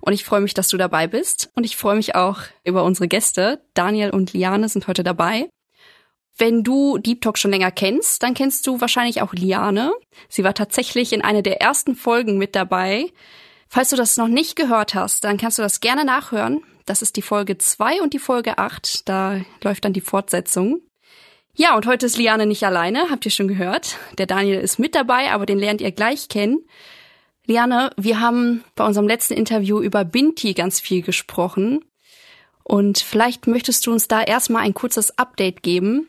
und ich freue mich, dass du dabei bist und ich freue mich auch über unsere Gäste. Daniel und Liane sind heute dabei. Wenn du Deep Talk schon länger kennst, dann kennst du wahrscheinlich auch Liane. Sie war tatsächlich in einer der ersten Folgen mit dabei. Falls du das noch nicht gehört hast, dann kannst du das gerne nachhören. Das ist die Folge 2 und die Folge 8. Da läuft dann die Fortsetzung. Ja, und heute ist Liane nicht alleine, habt ihr schon gehört. Der Daniel ist mit dabei, aber den lernt ihr gleich kennen. Liane, wir haben bei unserem letzten Interview über Binti ganz viel gesprochen. Und vielleicht möchtest du uns da erstmal ein kurzes Update geben,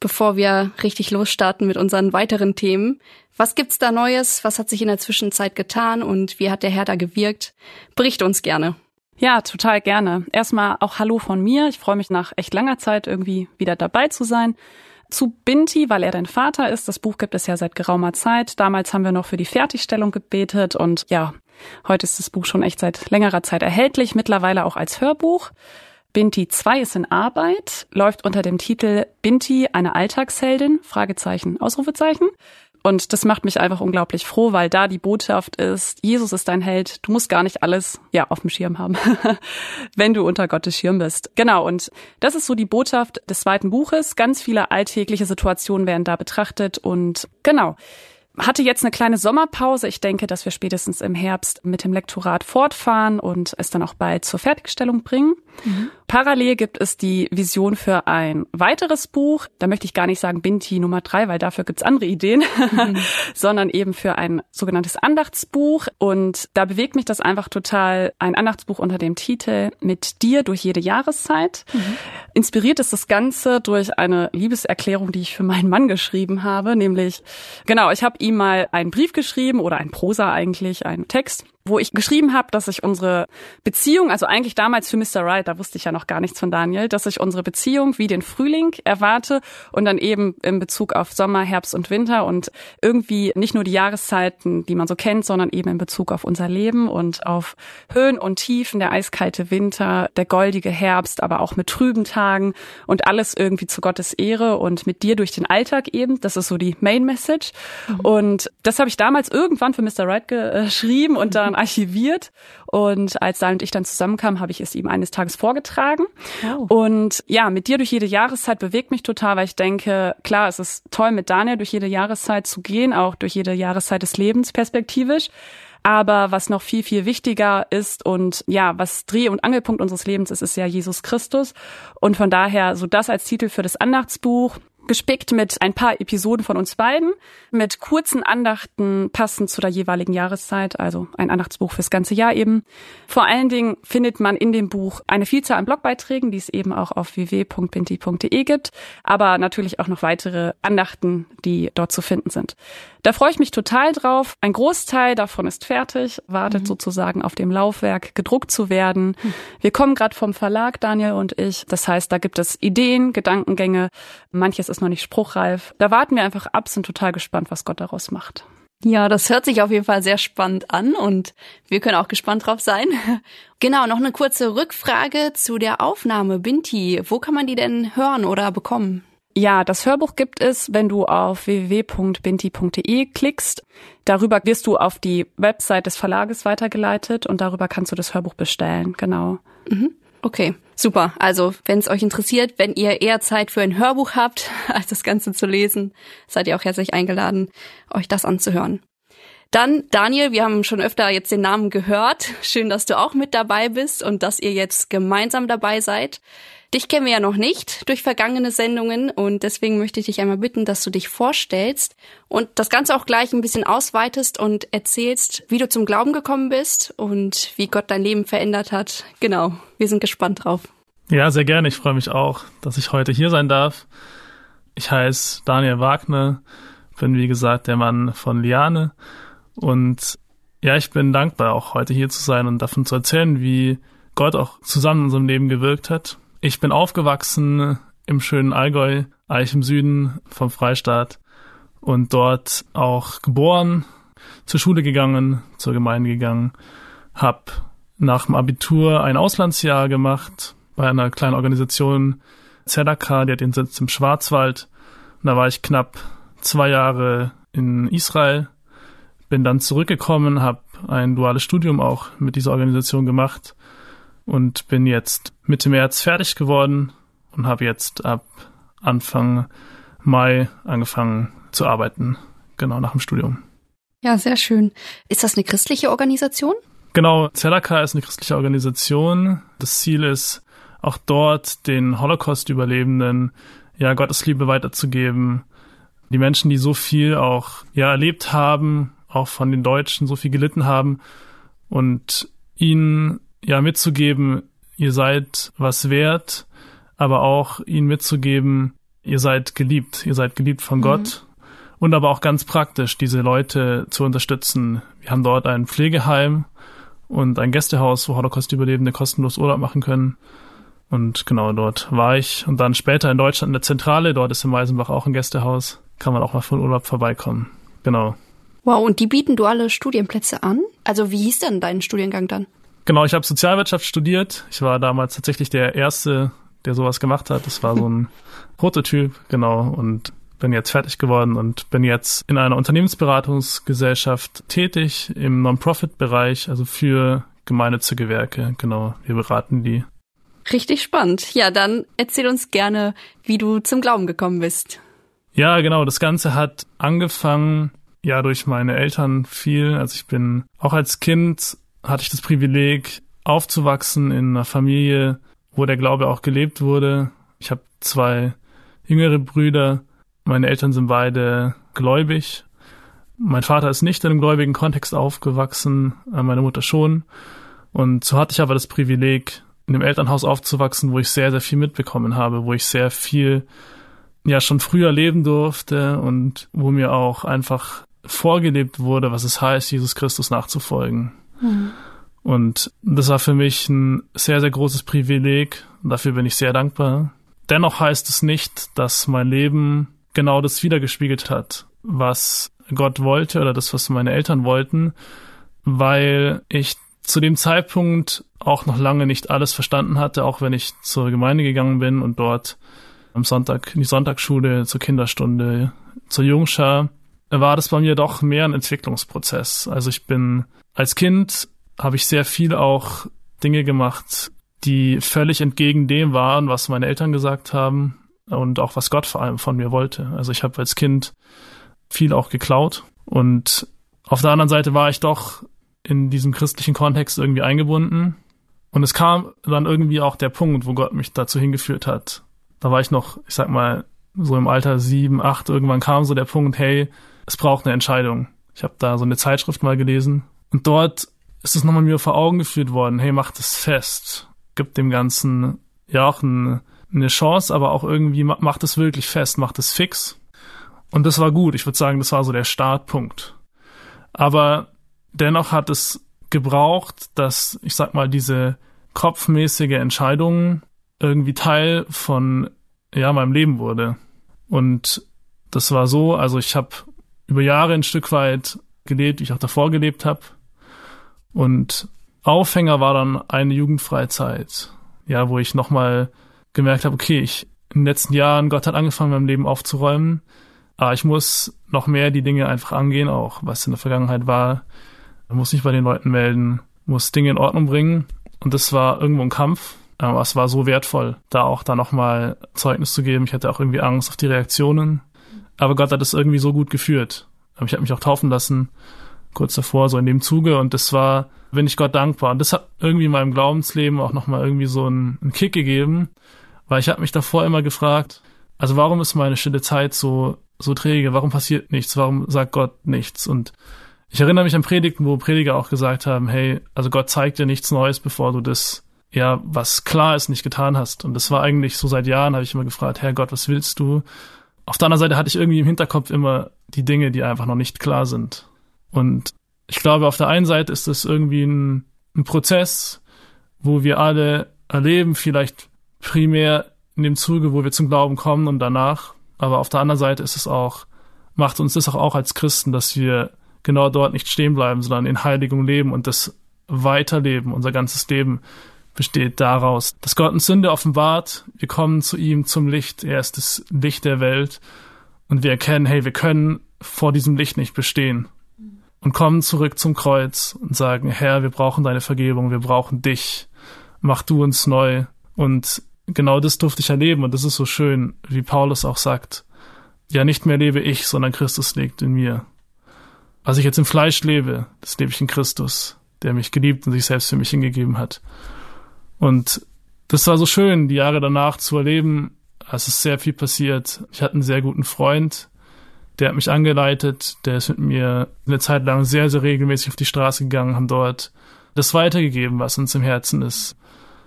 bevor wir richtig losstarten mit unseren weiteren Themen. Was gibt's da Neues? Was hat sich in der Zwischenzeit getan und wie hat der Herr da gewirkt? Bericht uns gerne. Ja, total gerne. Erstmal auch Hallo von mir. Ich freue mich nach echt langer Zeit irgendwie wieder dabei zu sein. Zu Binti, weil er dein Vater ist. Das Buch gibt es ja seit geraumer Zeit. Damals haben wir noch für die Fertigstellung gebetet und ja, heute ist das Buch schon echt seit längerer Zeit erhältlich, mittlerweile auch als Hörbuch. Binti 2 ist in Arbeit, läuft unter dem Titel Binti, eine Alltagsheldin, Fragezeichen, Ausrufezeichen. Und das macht mich einfach unglaublich froh, weil da die Botschaft ist, Jesus ist dein Held, du musst gar nicht alles, ja, auf dem Schirm haben, wenn du unter Gottes Schirm bist. Genau, und das ist so die Botschaft des zweiten Buches. Ganz viele alltägliche Situationen werden da betrachtet und genau hatte jetzt eine kleine Sommerpause. Ich denke, dass wir spätestens im Herbst mit dem Lektorat fortfahren und es dann auch bald zur Fertigstellung bringen. Mhm. Parallel gibt es die Vision für ein weiteres Buch. Da möchte ich gar nicht sagen Binti Nummer drei, weil dafür gibt's andere Ideen, mhm. sondern eben für ein sogenanntes Andachtsbuch. Und da bewegt mich das einfach total. Ein Andachtsbuch unter dem Titel Mit dir durch jede Jahreszeit. Mhm. Inspiriert ist das Ganze durch eine Liebeserklärung, die ich für meinen Mann geschrieben habe, nämlich, genau, ich habe ihm mal einen Brief geschrieben oder ein Prosa eigentlich, einen Text wo ich geschrieben habe, dass ich unsere Beziehung, also eigentlich damals für Mr. Right, da wusste ich ja noch gar nichts von Daniel, dass ich unsere Beziehung wie den Frühling erwarte und dann eben in Bezug auf Sommer, Herbst und Winter und irgendwie nicht nur die Jahreszeiten, die man so kennt, sondern eben in Bezug auf unser Leben und auf Höhen und Tiefen, der eiskalte Winter, der goldige Herbst, aber auch mit trüben Tagen und alles irgendwie zu Gottes Ehre und mit dir durch den Alltag eben. Das ist so die Main Message. Mhm. Und das habe ich damals irgendwann für Mr. Right geschrieben und dann dann archiviert. Und als Sal und ich dann zusammenkamen, habe ich es ihm eines Tages vorgetragen. Oh. Und ja, mit dir durch jede Jahreszeit bewegt mich total, weil ich denke, klar, es ist toll, mit Daniel durch jede Jahreszeit zu gehen, auch durch jede Jahreszeit des Lebens perspektivisch. Aber was noch viel, viel wichtiger ist und ja, was Dreh- und Angelpunkt unseres Lebens ist, ist ja Jesus Christus. Und von daher so das als Titel für das Andachtsbuch gespickt mit ein paar Episoden von uns beiden, mit kurzen Andachten passend zu der jeweiligen Jahreszeit, also ein Andachtsbuch fürs ganze Jahr eben. Vor allen Dingen findet man in dem Buch eine Vielzahl an Blogbeiträgen, die es eben auch auf www.binti.de gibt, aber natürlich auch noch weitere Andachten, die dort zu finden sind. Da freue ich mich total drauf. Ein Großteil davon ist fertig, wartet mhm. sozusagen auf dem Laufwerk gedruckt zu werden. Mhm. Wir kommen gerade vom Verlag, Daniel und ich. Das heißt, da gibt es Ideen, Gedankengänge. Manches ist noch nicht spruchreif. Da warten wir einfach ab, sind total gespannt, was Gott daraus macht. Ja, das hört sich auf jeden Fall sehr spannend an und wir können auch gespannt drauf sein. Genau, noch eine kurze Rückfrage zu der Aufnahme Binti. Wo kann man die denn hören oder bekommen? Ja, das Hörbuch gibt es, wenn du auf www.binti.de klickst. Darüber wirst du auf die Website des Verlages weitergeleitet und darüber kannst du das Hörbuch bestellen. Genau. Mhm. Okay, super. Also, wenn es euch interessiert, wenn ihr eher Zeit für ein Hörbuch habt, als das Ganze zu lesen, seid ihr auch herzlich eingeladen, euch das anzuhören. Dann, Daniel, wir haben schon öfter jetzt den Namen gehört. Schön, dass du auch mit dabei bist und dass ihr jetzt gemeinsam dabei seid. Dich kennen wir ja noch nicht durch vergangene Sendungen und deswegen möchte ich dich einmal bitten, dass du dich vorstellst und das Ganze auch gleich ein bisschen ausweitest und erzählst, wie du zum Glauben gekommen bist und wie Gott dein Leben verändert hat. Genau, wir sind gespannt drauf. Ja, sehr gerne. Ich freue mich auch, dass ich heute hier sein darf. Ich heiße Daniel Wagner, bin wie gesagt der Mann von Liane und Ja, ich bin dankbar, auch heute hier zu sein und davon zu erzählen, wie Gott auch zusammen in unserem Leben gewirkt hat. Ich bin aufgewachsen im schönen Allgäu, eigentlich im Süden vom Freistaat und dort auch geboren, zur Schule gegangen, zur Gemeinde gegangen, hab nach dem Abitur ein Auslandsjahr gemacht bei einer kleinen Organisation Zedaka, die hat den Sitz im Schwarzwald. Und da war ich knapp zwei Jahre in Israel, bin dann zurückgekommen, habe ein duales Studium auch mit dieser Organisation gemacht und bin jetzt Mitte März fertig geworden und habe jetzt ab Anfang Mai angefangen zu arbeiten, genau nach dem Studium. Ja, sehr schön. Ist das eine christliche Organisation? Genau, Zedaka ist eine christliche Organisation. Das Ziel ist, auch dort den Holocaust-Überlebenden ja Gottes Liebe weiterzugeben. Die Menschen, die so viel auch ja erlebt haben, auch von den Deutschen so viel gelitten haben und ihnen ja mitzugeben, ihr seid was wert, aber auch ihnen mitzugeben, ihr seid geliebt, ihr seid geliebt von mhm. Gott und aber auch ganz praktisch diese Leute zu unterstützen. Wir haben dort ein Pflegeheim und ein Gästehaus, wo Holocaust-Überlebende kostenlos Urlaub machen können. Und genau dort war ich. Und dann später in Deutschland in der Zentrale, dort ist in Meisenbach auch ein Gästehaus, kann man auch mal von Urlaub vorbeikommen. Genau. Wow, und die bieten duale Studienplätze an? Also wie hieß denn dein Studiengang dann? Genau, ich habe Sozialwirtschaft studiert. Ich war damals tatsächlich der Erste, der sowas gemacht hat. Das war so ein Prototyp, genau. Und bin jetzt fertig geworden und bin jetzt in einer Unternehmensberatungsgesellschaft tätig im Non-Profit-Bereich, also für gemeinnützige Gewerke. Genau, wir beraten die. Richtig spannend. Ja, dann erzähl uns gerne, wie du zum Glauben gekommen bist. Ja, genau. Das Ganze hat angefangen, ja, durch meine Eltern viel. Also ich bin auch als Kind hatte ich das Privileg, aufzuwachsen in einer Familie, wo der Glaube auch gelebt wurde. Ich habe zwei jüngere Brüder. Meine Eltern sind beide gläubig. Mein Vater ist nicht in einem gläubigen Kontext aufgewachsen, äh, meine Mutter schon. Und so hatte ich aber das Privileg, in einem Elternhaus aufzuwachsen, wo ich sehr, sehr viel mitbekommen habe, wo ich sehr viel ja schon früher leben durfte und wo mir auch einfach vorgelebt wurde, was es heißt, Jesus Christus nachzufolgen. Und das war für mich ein sehr, sehr großes Privileg dafür bin ich sehr dankbar. Dennoch heißt es nicht, dass mein Leben genau das wiedergespiegelt hat, was Gott wollte oder das, was meine Eltern wollten, weil ich zu dem Zeitpunkt auch noch lange nicht alles verstanden hatte, auch wenn ich zur Gemeinde gegangen bin und dort am Sonntag in die Sonntagsschule, zur Kinderstunde, zur Jungschar, war das bei mir doch mehr ein Entwicklungsprozess. Also ich bin als Kind habe ich sehr viel auch Dinge gemacht, die völlig entgegen dem waren, was meine Eltern gesagt haben und auch was Gott vor allem von mir wollte. Also ich habe als Kind viel auch geklaut und auf der anderen Seite war ich doch in diesem christlichen Kontext irgendwie eingebunden. Und es kam dann irgendwie auch der Punkt, wo Gott mich dazu hingeführt hat. Da war ich noch, ich sag mal, so im Alter sieben, acht, irgendwann kam so der Punkt, hey, es braucht eine Entscheidung. Ich habe da so eine Zeitschrift mal gelesen und dort ist es nochmal mir vor Augen geführt worden, hey, mach das fest. Gib dem Ganzen ja auch ein, eine Chance, aber auch irgendwie mach das wirklich fest, mach das fix. Und das war gut. Ich würde sagen, das war so der Startpunkt. Aber dennoch hat es gebraucht, dass, ich sag mal, diese kopfmäßige Entscheidung irgendwie Teil von ja meinem Leben wurde. Und das war so, also ich habe über Jahre ein Stück weit gelebt, wie ich auch davor gelebt habe. Und Aufhänger war dann eine Jugendfreizeit, ja, wo ich nochmal gemerkt habe, okay, ich in den letzten Jahren, Gott hat angefangen, mein Leben aufzuräumen, aber ich muss noch mehr die Dinge einfach angehen, auch was in der Vergangenheit war. Ich muss nicht bei den Leuten melden, muss Dinge in Ordnung bringen. Und das war irgendwo ein Kampf, aber es war so wertvoll, da auch da nochmal Zeugnis zu geben. Ich hatte auch irgendwie Angst auf die Reaktionen. Aber Gott hat es irgendwie so gut geführt. Aber ich habe mich auch taufen lassen kurz davor, so in dem Zuge. Und das war, bin ich Gott dankbar. Und das hat irgendwie meinem Glaubensleben auch nochmal irgendwie so einen, einen Kick gegeben, weil ich habe mich davor immer gefragt, also warum ist meine stille Zeit so, so träge? Warum passiert nichts? Warum sagt Gott nichts? Und ich erinnere mich an Predigten, wo Prediger auch gesagt haben, hey, also Gott zeigt dir nichts Neues, bevor du das, ja, was klar ist, nicht getan hast. Und das war eigentlich so seit Jahren, habe ich immer gefragt, Herr Gott, was willst du? Auf der anderen Seite hatte ich irgendwie im Hinterkopf immer die Dinge, die einfach noch nicht klar sind. Und ich glaube, auf der einen Seite ist das irgendwie ein, ein Prozess, wo wir alle erleben, vielleicht primär in dem Zuge, wo wir zum Glauben kommen und danach. Aber auf der anderen Seite ist es auch, macht uns das auch, auch als Christen, dass wir genau dort nicht stehen bleiben, sondern in Heiligung leben und das Weiterleben, unser ganzes Leben besteht daraus, dass Gott uns Sünde offenbart, wir kommen zu ihm zum Licht, er ist das Licht der Welt. Und wir erkennen, hey, wir können vor diesem Licht nicht bestehen und kommen zurück zum Kreuz und sagen, Herr, wir brauchen deine Vergebung, wir brauchen dich, mach du uns neu und genau das durfte ich erleben und das ist so schön, wie Paulus auch sagt, ja, nicht mehr lebe ich, sondern Christus lebt in mir. Was ich jetzt im Fleisch lebe, das lebe ich in Christus, der mich geliebt und sich selbst für mich hingegeben hat. Und das war so schön, die Jahre danach zu erleben. Es ist sehr viel passiert. Ich hatte einen sehr guten Freund, der hat mich angeleitet, der ist mit mir eine Zeit lang sehr, sehr regelmäßig auf die Straße gegangen, haben dort das weitergegeben, was uns im Herzen ist.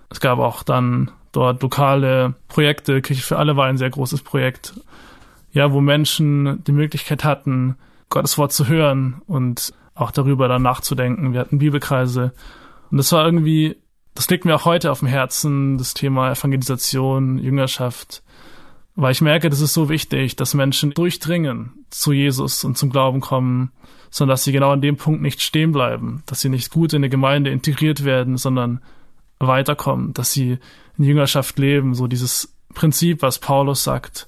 Es gab auch dann dort lokale Projekte. Kirche für alle war ein sehr großes Projekt. Ja, wo Menschen die Möglichkeit hatten, Gottes Wort zu hören und auch darüber dann nachzudenken. Wir hatten Bibelkreise. Und das war irgendwie, das liegt mir auch heute auf dem Herzen, das Thema Evangelisation, Jüngerschaft. Weil ich merke, das ist so wichtig, dass Menschen durchdringen zu Jesus und zum Glauben kommen, sondern dass sie genau an dem Punkt nicht stehen bleiben, dass sie nicht gut in eine Gemeinde integriert werden, sondern weiterkommen, dass sie in Jüngerschaft leben, so dieses Prinzip, was Paulus sagt,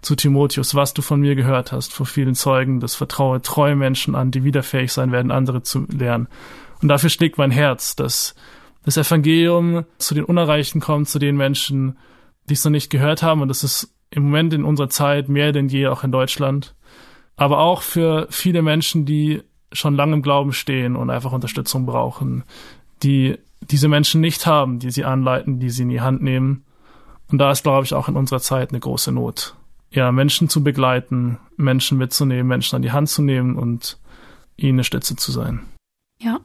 zu Timotheus, was du von mir gehört hast, vor vielen Zeugen, das vertraue treue Menschen an, die wiederfähig sein werden, andere zu lernen. Und dafür schlägt mein Herz, dass das Evangelium zu den Unerreichten kommt, zu den Menschen, die es noch nicht gehört haben. Und das ist im Moment in unserer Zeit mehr denn je auch in Deutschland. Aber auch für viele Menschen, die schon lange im Glauben stehen und einfach Unterstützung brauchen, die diese Menschen nicht haben, die sie anleiten, die sie in die Hand nehmen. Und da ist, glaube ich, auch in unserer Zeit eine große Not ja, Menschen zu begleiten, Menschen mitzunehmen, Menschen an die Hand zu nehmen und ihnen eine Stütze zu sein. Ja.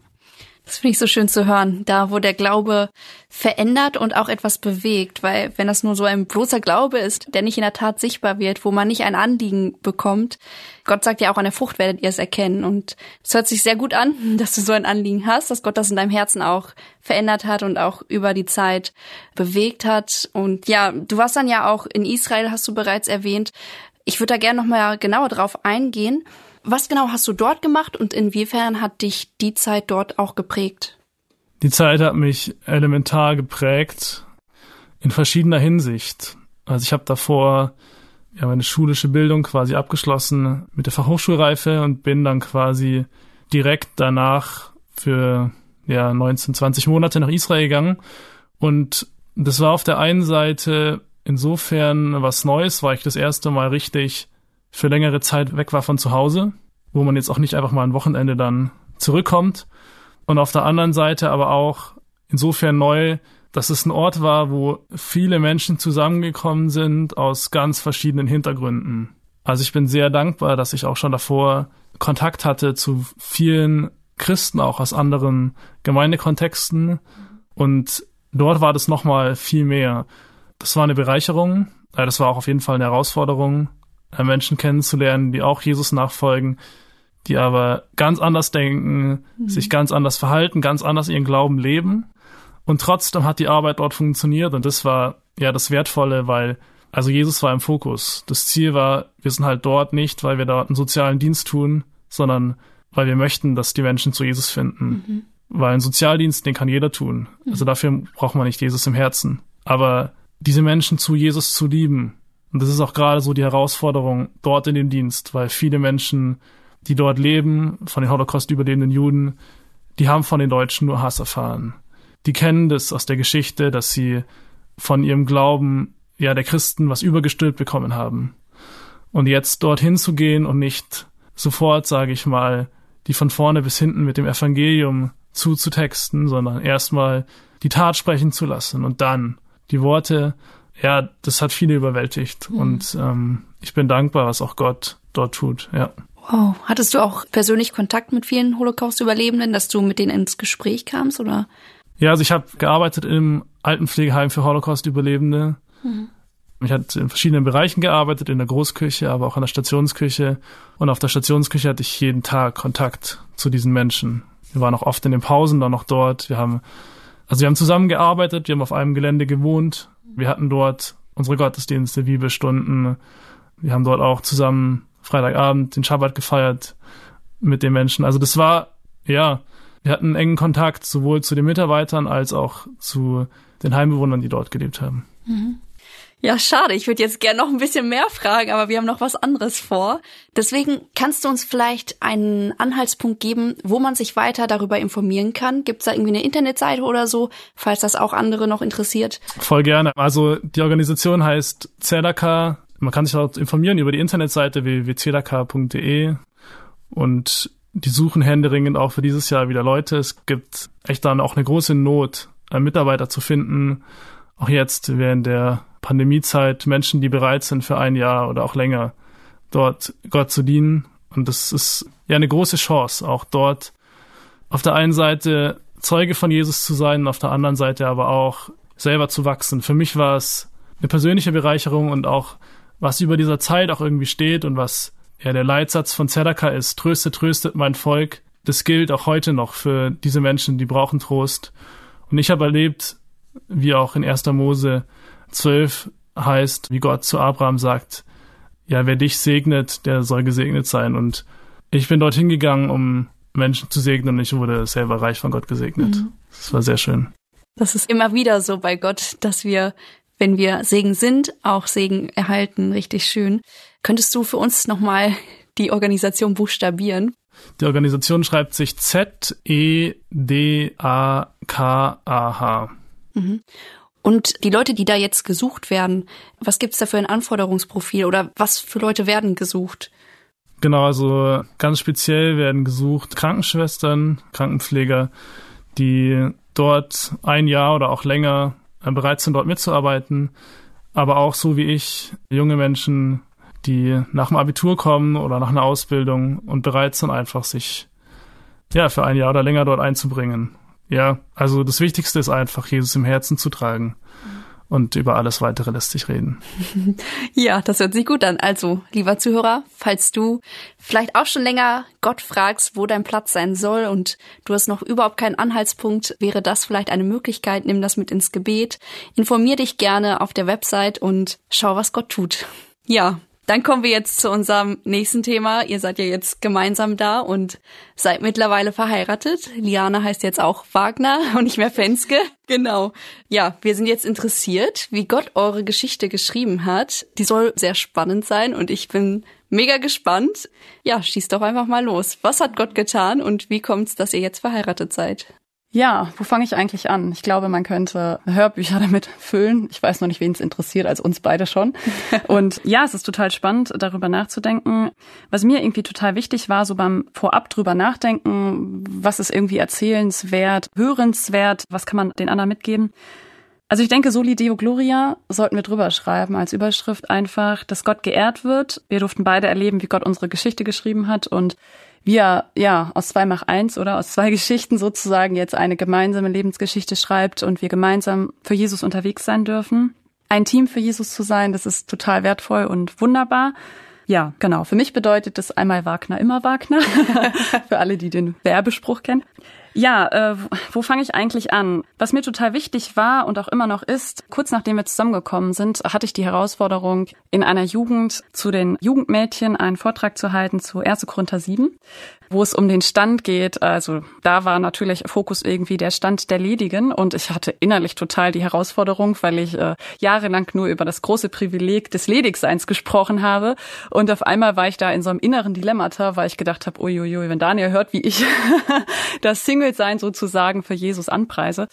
Das finde ich so schön zu hören, da wo der Glaube verändert und auch etwas bewegt, weil wenn das nur so ein bloßer Glaube ist, der nicht in der Tat sichtbar wird, wo man nicht ein Anliegen bekommt, Gott sagt ja auch an der Frucht werdet ihr es erkennen und es hört sich sehr gut an, dass du so ein Anliegen hast, dass Gott das in deinem Herzen auch verändert hat und auch über die Zeit bewegt hat und ja, du warst dann ja auch in Israel, hast du bereits erwähnt. Ich würde da gerne noch mal genauer drauf eingehen. Was genau hast du dort gemacht und inwiefern hat dich die Zeit dort auch geprägt? Die Zeit hat mich elementar geprägt in verschiedener Hinsicht. Also ich habe davor ja meine schulische Bildung quasi abgeschlossen mit der Fachhochschulreife und bin dann quasi direkt danach für ja 19, 20 Monate nach Israel gegangen und das war auf der einen Seite insofern was Neues, weil ich das erste Mal richtig für längere Zeit weg war von zu Hause, wo man jetzt auch nicht einfach mal ein Wochenende dann zurückkommt. Und auf der anderen Seite aber auch insofern neu, dass es ein Ort war, wo viele Menschen zusammengekommen sind aus ganz verschiedenen Hintergründen. Also ich bin sehr dankbar, dass ich auch schon davor Kontakt hatte zu vielen Christen auch aus anderen Gemeindekontexten und dort war das nochmal viel mehr. Das war eine Bereicherung, das war auch auf jeden Fall eine Herausforderung, Menschen kennenzulernen, die auch Jesus nachfolgen, die aber ganz anders denken, mhm. sich ganz anders verhalten, ganz anders ihren Glauben leben. Und trotzdem hat die Arbeit dort funktioniert und das war ja das Wertvolle, weil also Jesus war im Fokus. Das Ziel war, wir sind halt dort nicht, weil wir dort einen sozialen Dienst tun, sondern weil wir möchten, dass die Menschen zu Jesus finden. Mhm. Weil ein Sozialdienst, den kann jeder tun. Mhm. Also dafür braucht man nicht Jesus im Herzen. Aber diese Menschen zu Jesus zu lieben, und das ist auch gerade so die Herausforderung dort in dem Dienst, weil viele Menschen, die dort leben, von den Holocaust überlebenden Juden, die haben von den Deutschen nur Hass erfahren. Die kennen das aus der Geschichte, dass sie von ihrem Glauben, ja, der Christen was übergestülpt bekommen haben. Und jetzt dorthin zu gehen und nicht sofort, sage ich mal, die von vorne bis hinten mit dem Evangelium zuzutexten, sondern erstmal die Tat sprechen zu lassen und dann die Worte ja, das hat viele überwältigt. Mhm. Und ähm, ich bin dankbar, was auch Gott dort tut, ja. Wow. Hattest du auch persönlich Kontakt mit vielen Holocaust-Überlebenden, dass du mit denen ins Gespräch kamst, oder? Ja, also ich habe gearbeitet im Altenpflegeheim für Holocaust-Überlebende. Mhm. Ich hatte in verschiedenen Bereichen gearbeitet, in der Großküche, aber auch an der Stationsküche. Und auf der Stationsküche hatte ich jeden Tag Kontakt zu diesen Menschen. Wir waren auch oft in den Pausen dann noch dort. Wir haben, also wir haben zusammengearbeitet, wir haben auf einem Gelände gewohnt. Wir hatten dort unsere Gottesdienste, Bibelstunden. Wir haben dort auch zusammen Freitagabend den Schabbat gefeiert mit den Menschen. Also das war, ja, wir hatten engen Kontakt sowohl zu den Mitarbeitern als auch zu den Heimbewohnern, die dort gelebt haben. Mhm. Ja, schade. Ich würde jetzt gerne noch ein bisschen mehr fragen, aber wir haben noch was anderes vor. Deswegen kannst du uns vielleicht einen Anhaltspunkt geben, wo man sich weiter darüber informieren kann? Gibt es da irgendwie eine Internetseite oder so, falls das auch andere noch interessiert? Voll gerne. Also die Organisation heißt Zedaka. Man kann sich dort informieren über die Internetseite www.zedaka.de und die suchen händeringend auch für dieses Jahr wieder Leute. Es gibt echt dann auch eine große Not, Mitarbeiter zu finden. Auch jetzt während der Pandemiezeit Menschen, die bereit sind für ein Jahr oder auch länger dort Gott zu dienen. Und das ist ja eine große Chance, auch dort auf der einen Seite Zeuge von Jesus zu sein, auf der anderen Seite aber auch selber zu wachsen. Für mich war es eine persönliche Bereicherung und auch was über dieser Zeit auch irgendwie steht und was ja der Leitsatz von Zedaka ist, tröstet, tröstet mein Volk. Das gilt auch heute noch für diese Menschen, die brauchen Trost. Und ich habe erlebt, wie auch in 1. Mose 12 heißt, wie Gott zu Abraham sagt, ja, wer dich segnet, der soll gesegnet sein. Und ich bin dorthin gegangen, um Menschen zu segnen und ich wurde selber reich von Gott gesegnet. Mhm. Das war sehr schön. Das ist immer wieder so bei Gott, dass wir, wenn wir Segen sind, auch Segen erhalten. Richtig schön. Könntest du für uns nochmal die Organisation buchstabieren? Die Organisation schreibt sich Z-E-D-A-K-A-H. Mhm. Und die Leute, die da jetzt gesucht werden, was gibt's da für ein Anforderungsprofil oder was für Leute werden gesucht? Genau, also ganz speziell werden gesucht Krankenschwestern, Krankenpfleger, die dort ein Jahr oder auch länger äh, bereit sind, dort mitzuarbeiten. Aber auch so wie ich, junge Menschen, die nach dem Abitur kommen oder nach einer Ausbildung und bereit sind, einfach sich ja für ein Jahr oder länger dort einzubringen. Ja, also das Wichtigste ist einfach, Jesus im Herzen zu tragen. Und über alles weitere lässt sich reden. Ja, das hört sich gut an. Also, lieber Zuhörer, falls du vielleicht auch schon länger Gott fragst, wo dein Platz sein soll und du hast noch überhaupt keinen Anhaltspunkt, wäre das vielleicht eine Möglichkeit. Nimm das mit ins Gebet. Informier dich gerne auf der Website und schau, was Gott tut. Ja, dann kommen wir jetzt zu unserem nächsten Thema. Ihr seid ja jetzt gemeinsam da und seid mittlerweile verheiratet. Liana heißt jetzt auch Wagner und nicht mehr Fenske. Genau. Ja, wir sind jetzt interessiert, wie Gott eure Geschichte geschrieben hat. Die soll sehr spannend sein und ich bin mega gespannt. Ja, schießt doch einfach mal los. Was hat Gott getan und wie kommt's, dass ihr jetzt verheiratet seid? Ja, wo fange ich eigentlich an? Ich glaube, man könnte Hörbücher damit füllen. Ich weiß noch nicht, wen es interessiert, als uns beide schon. Und ja, es ist total spannend, darüber nachzudenken. Was mir irgendwie total wichtig war, so beim Vorab drüber nachdenken, was ist irgendwie erzählenswert, hörenswert, was kann man den anderen mitgeben. Also ich denke, Soli Deo Gloria sollten wir drüber schreiben als Überschrift einfach, dass Gott geehrt wird. Wir durften beide erleben, wie Gott unsere Geschichte geschrieben hat und wir ja aus zwei mach eins oder aus zwei Geschichten sozusagen jetzt eine gemeinsame Lebensgeschichte schreibt und wir gemeinsam für Jesus unterwegs sein dürfen. Ein Team für Jesus zu sein, das ist total wertvoll und wunderbar. Ja, genau. Für mich bedeutet das einmal Wagner, immer Wagner. für alle, die den Werbespruch kennen. Ja, äh, wo fange ich eigentlich an? Was mir total wichtig war und auch immer noch ist, kurz nachdem wir zusammengekommen sind, hatte ich die Herausforderung, in einer Jugend zu den Jugendmädchen einen Vortrag zu halten zu 1. Korinther 7 wo es um den Stand geht. Also da war natürlich Fokus irgendwie der Stand der Ledigen und ich hatte innerlich total die Herausforderung, weil ich äh, jahrelang nur über das große Privileg des Ledigseins gesprochen habe und auf einmal war ich da in so einem inneren Dilemmata, weil ich gedacht habe, uiuiui, wenn Daniel hört, wie ich das Single-Sein sozusagen für Jesus anpreise.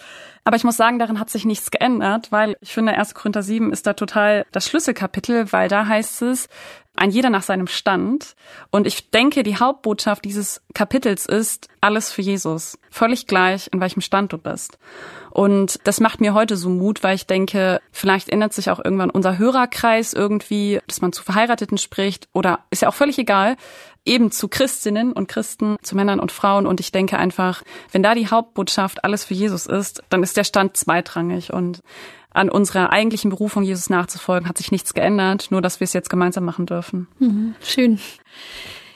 Aber ich muss sagen, darin hat sich nichts geändert, weil ich finde, 1. Korinther 7 ist da total das Schlüsselkapitel, weil da heißt es, ein jeder nach seinem Stand. Und ich denke, die Hauptbotschaft dieses Kapitels ist alles für Jesus. Völlig gleich, in welchem Stand du bist. Und das macht mir heute so Mut, weil ich denke, vielleicht ändert sich auch irgendwann unser Hörerkreis irgendwie, dass man zu Verheirateten spricht oder ist ja auch völlig egal, eben zu Christinnen und Christen, zu Männern und Frauen. Und ich denke einfach, wenn da die Hauptbotschaft alles für Jesus ist, dann ist der Stand zweitrangig. Und an unserer eigentlichen Berufung, Jesus nachzufolgen, hat sich nichts geändert, nur dass wir es jetzt gemeinsam machen dürfen. Mhm, schön.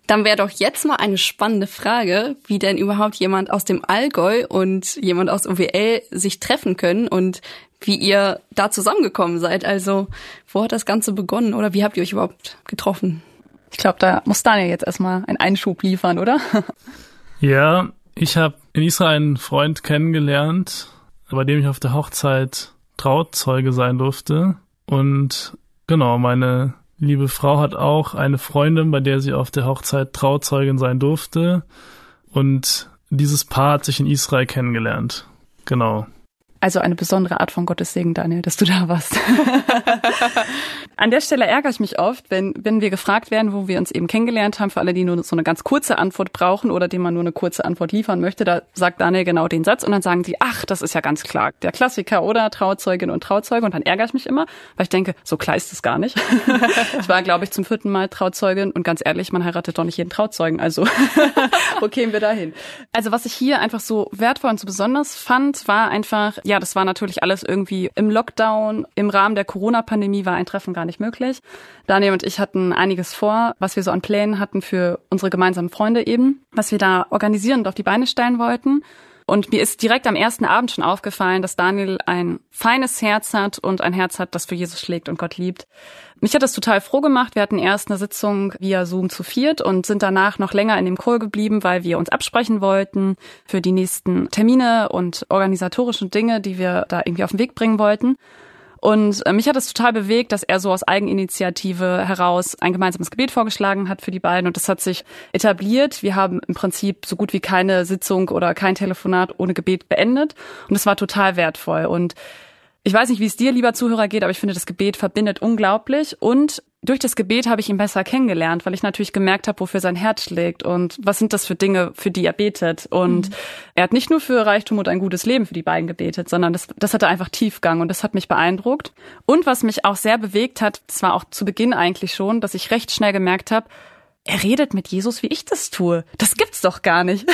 Dann wäre doch jetzt mal eine spannende Frage, wie denn überhaupt jemand aus dem Allgäu und jemand aus OWL sich treffen können und wie ihr da zusammengekommen seid. Also, wo hat das Ganze begonnen oder wie habt ihr euch überhaupt getroffen? Ich glaube, da muss Daniel jetzt erstmal einen Einschub liefern, oder? Ja, ich habe in Israel einen Freund kennengelernt, bei dem ich auf der Hochzeit Trauzeuge sein durfte. Und genau, meine liebe Frau hat auch eine Freundin, bei der sie auf der Hochzeit Trauzeugin sein durfte. Und dieses Paar hat sich in Israel kennengelernt. Genau. Also eine besondere Art von Gottes Segen, Daniel, dass du da warst. An der Stelle ärgere ich mich oft, wenn, wenn wir gefragt werden, wo wir uns eben kennengelernt haben, für alle, die nur so eine ganz kurze Antwort brauchen oder denen man nur eine kurze Antwort liefern möchte, da sagt Daniel genau den Satz und dann sagen sie, ach, das ist ja ganz klar, der Klassiker oder Trauzeugin und Trauzeuge und dann ärgere ich mich immer, weil ich denke, so klar ist es gar nicht. ich war, glaube ich, zum vierten Mal Trauzeugin und ganz ehrlich, man heiratet doch nicht jeden Trauzeugen, also wo kämen wir dahin? Also was ich hier einfach so wertvoll und so besonders fand, war einfach, ja, das war natürlich alles irgendwie im Lockdown. Im Rahmen der Corona-Pandemie war ein Treffen gar nicht möglich. Daniel und ich hatten einiges vor, was wir so an Plänen hatten für unsere gemeinsamen Freunde eben, was wir da organisieren und auf die Beine stellen wollten. Und mir ist direkt am ersten Abend schon aufgefallen, dass Daniel ein feines Herz hat und ein Herz hat, das für Jesus schlägt und Gott liebt. Mich hat das total froh gemacht. Wir hatten erst eine Sitzung via Zoom zu viert und sind danach noch länger in dem Call geblieben, weil wir uns absprechen wollten für die nächsten Termine und organisatorischen Dinge, die wir da irgendwie auf den Weg bringen wollten. Und äh, mich hat es total bewegt, dass er so aus Eigeninitiative heraus ein gemeinsames Gebet vorgeschlagen hat für die beiden. Und das hat sich etabliert. Wir haben im Prinzip so gut wie keine Sitzung oder kein Telefonat ohne Gebet beendet. Und es war total wertvoll. Und ich weiß nicht, wie es dir, lieber Zuhörer, geht, aber ich finde, das Gebet verbindet unglaublich. Und durch das Gebet habe ich ihn besser kennengelernt, weil ich natürlich gemerkt habe, wofür sein Herz schlägt und was sind das für Dinge, für die er betet. Und mhm. er hat nicht nur für Reichtum und ein gutes Leben für die beiden gebetet, sondern das, das hatte einfach Tiefgang und das hat mich beeindruckt. Und was mich auch sehr bewegt hat, das war auch zu Beginn eigentlich schon, dass ich recht schnell gemerkt habe, er redet mit Jesus, wie ich das tue. Das gibt's doch gar nicht.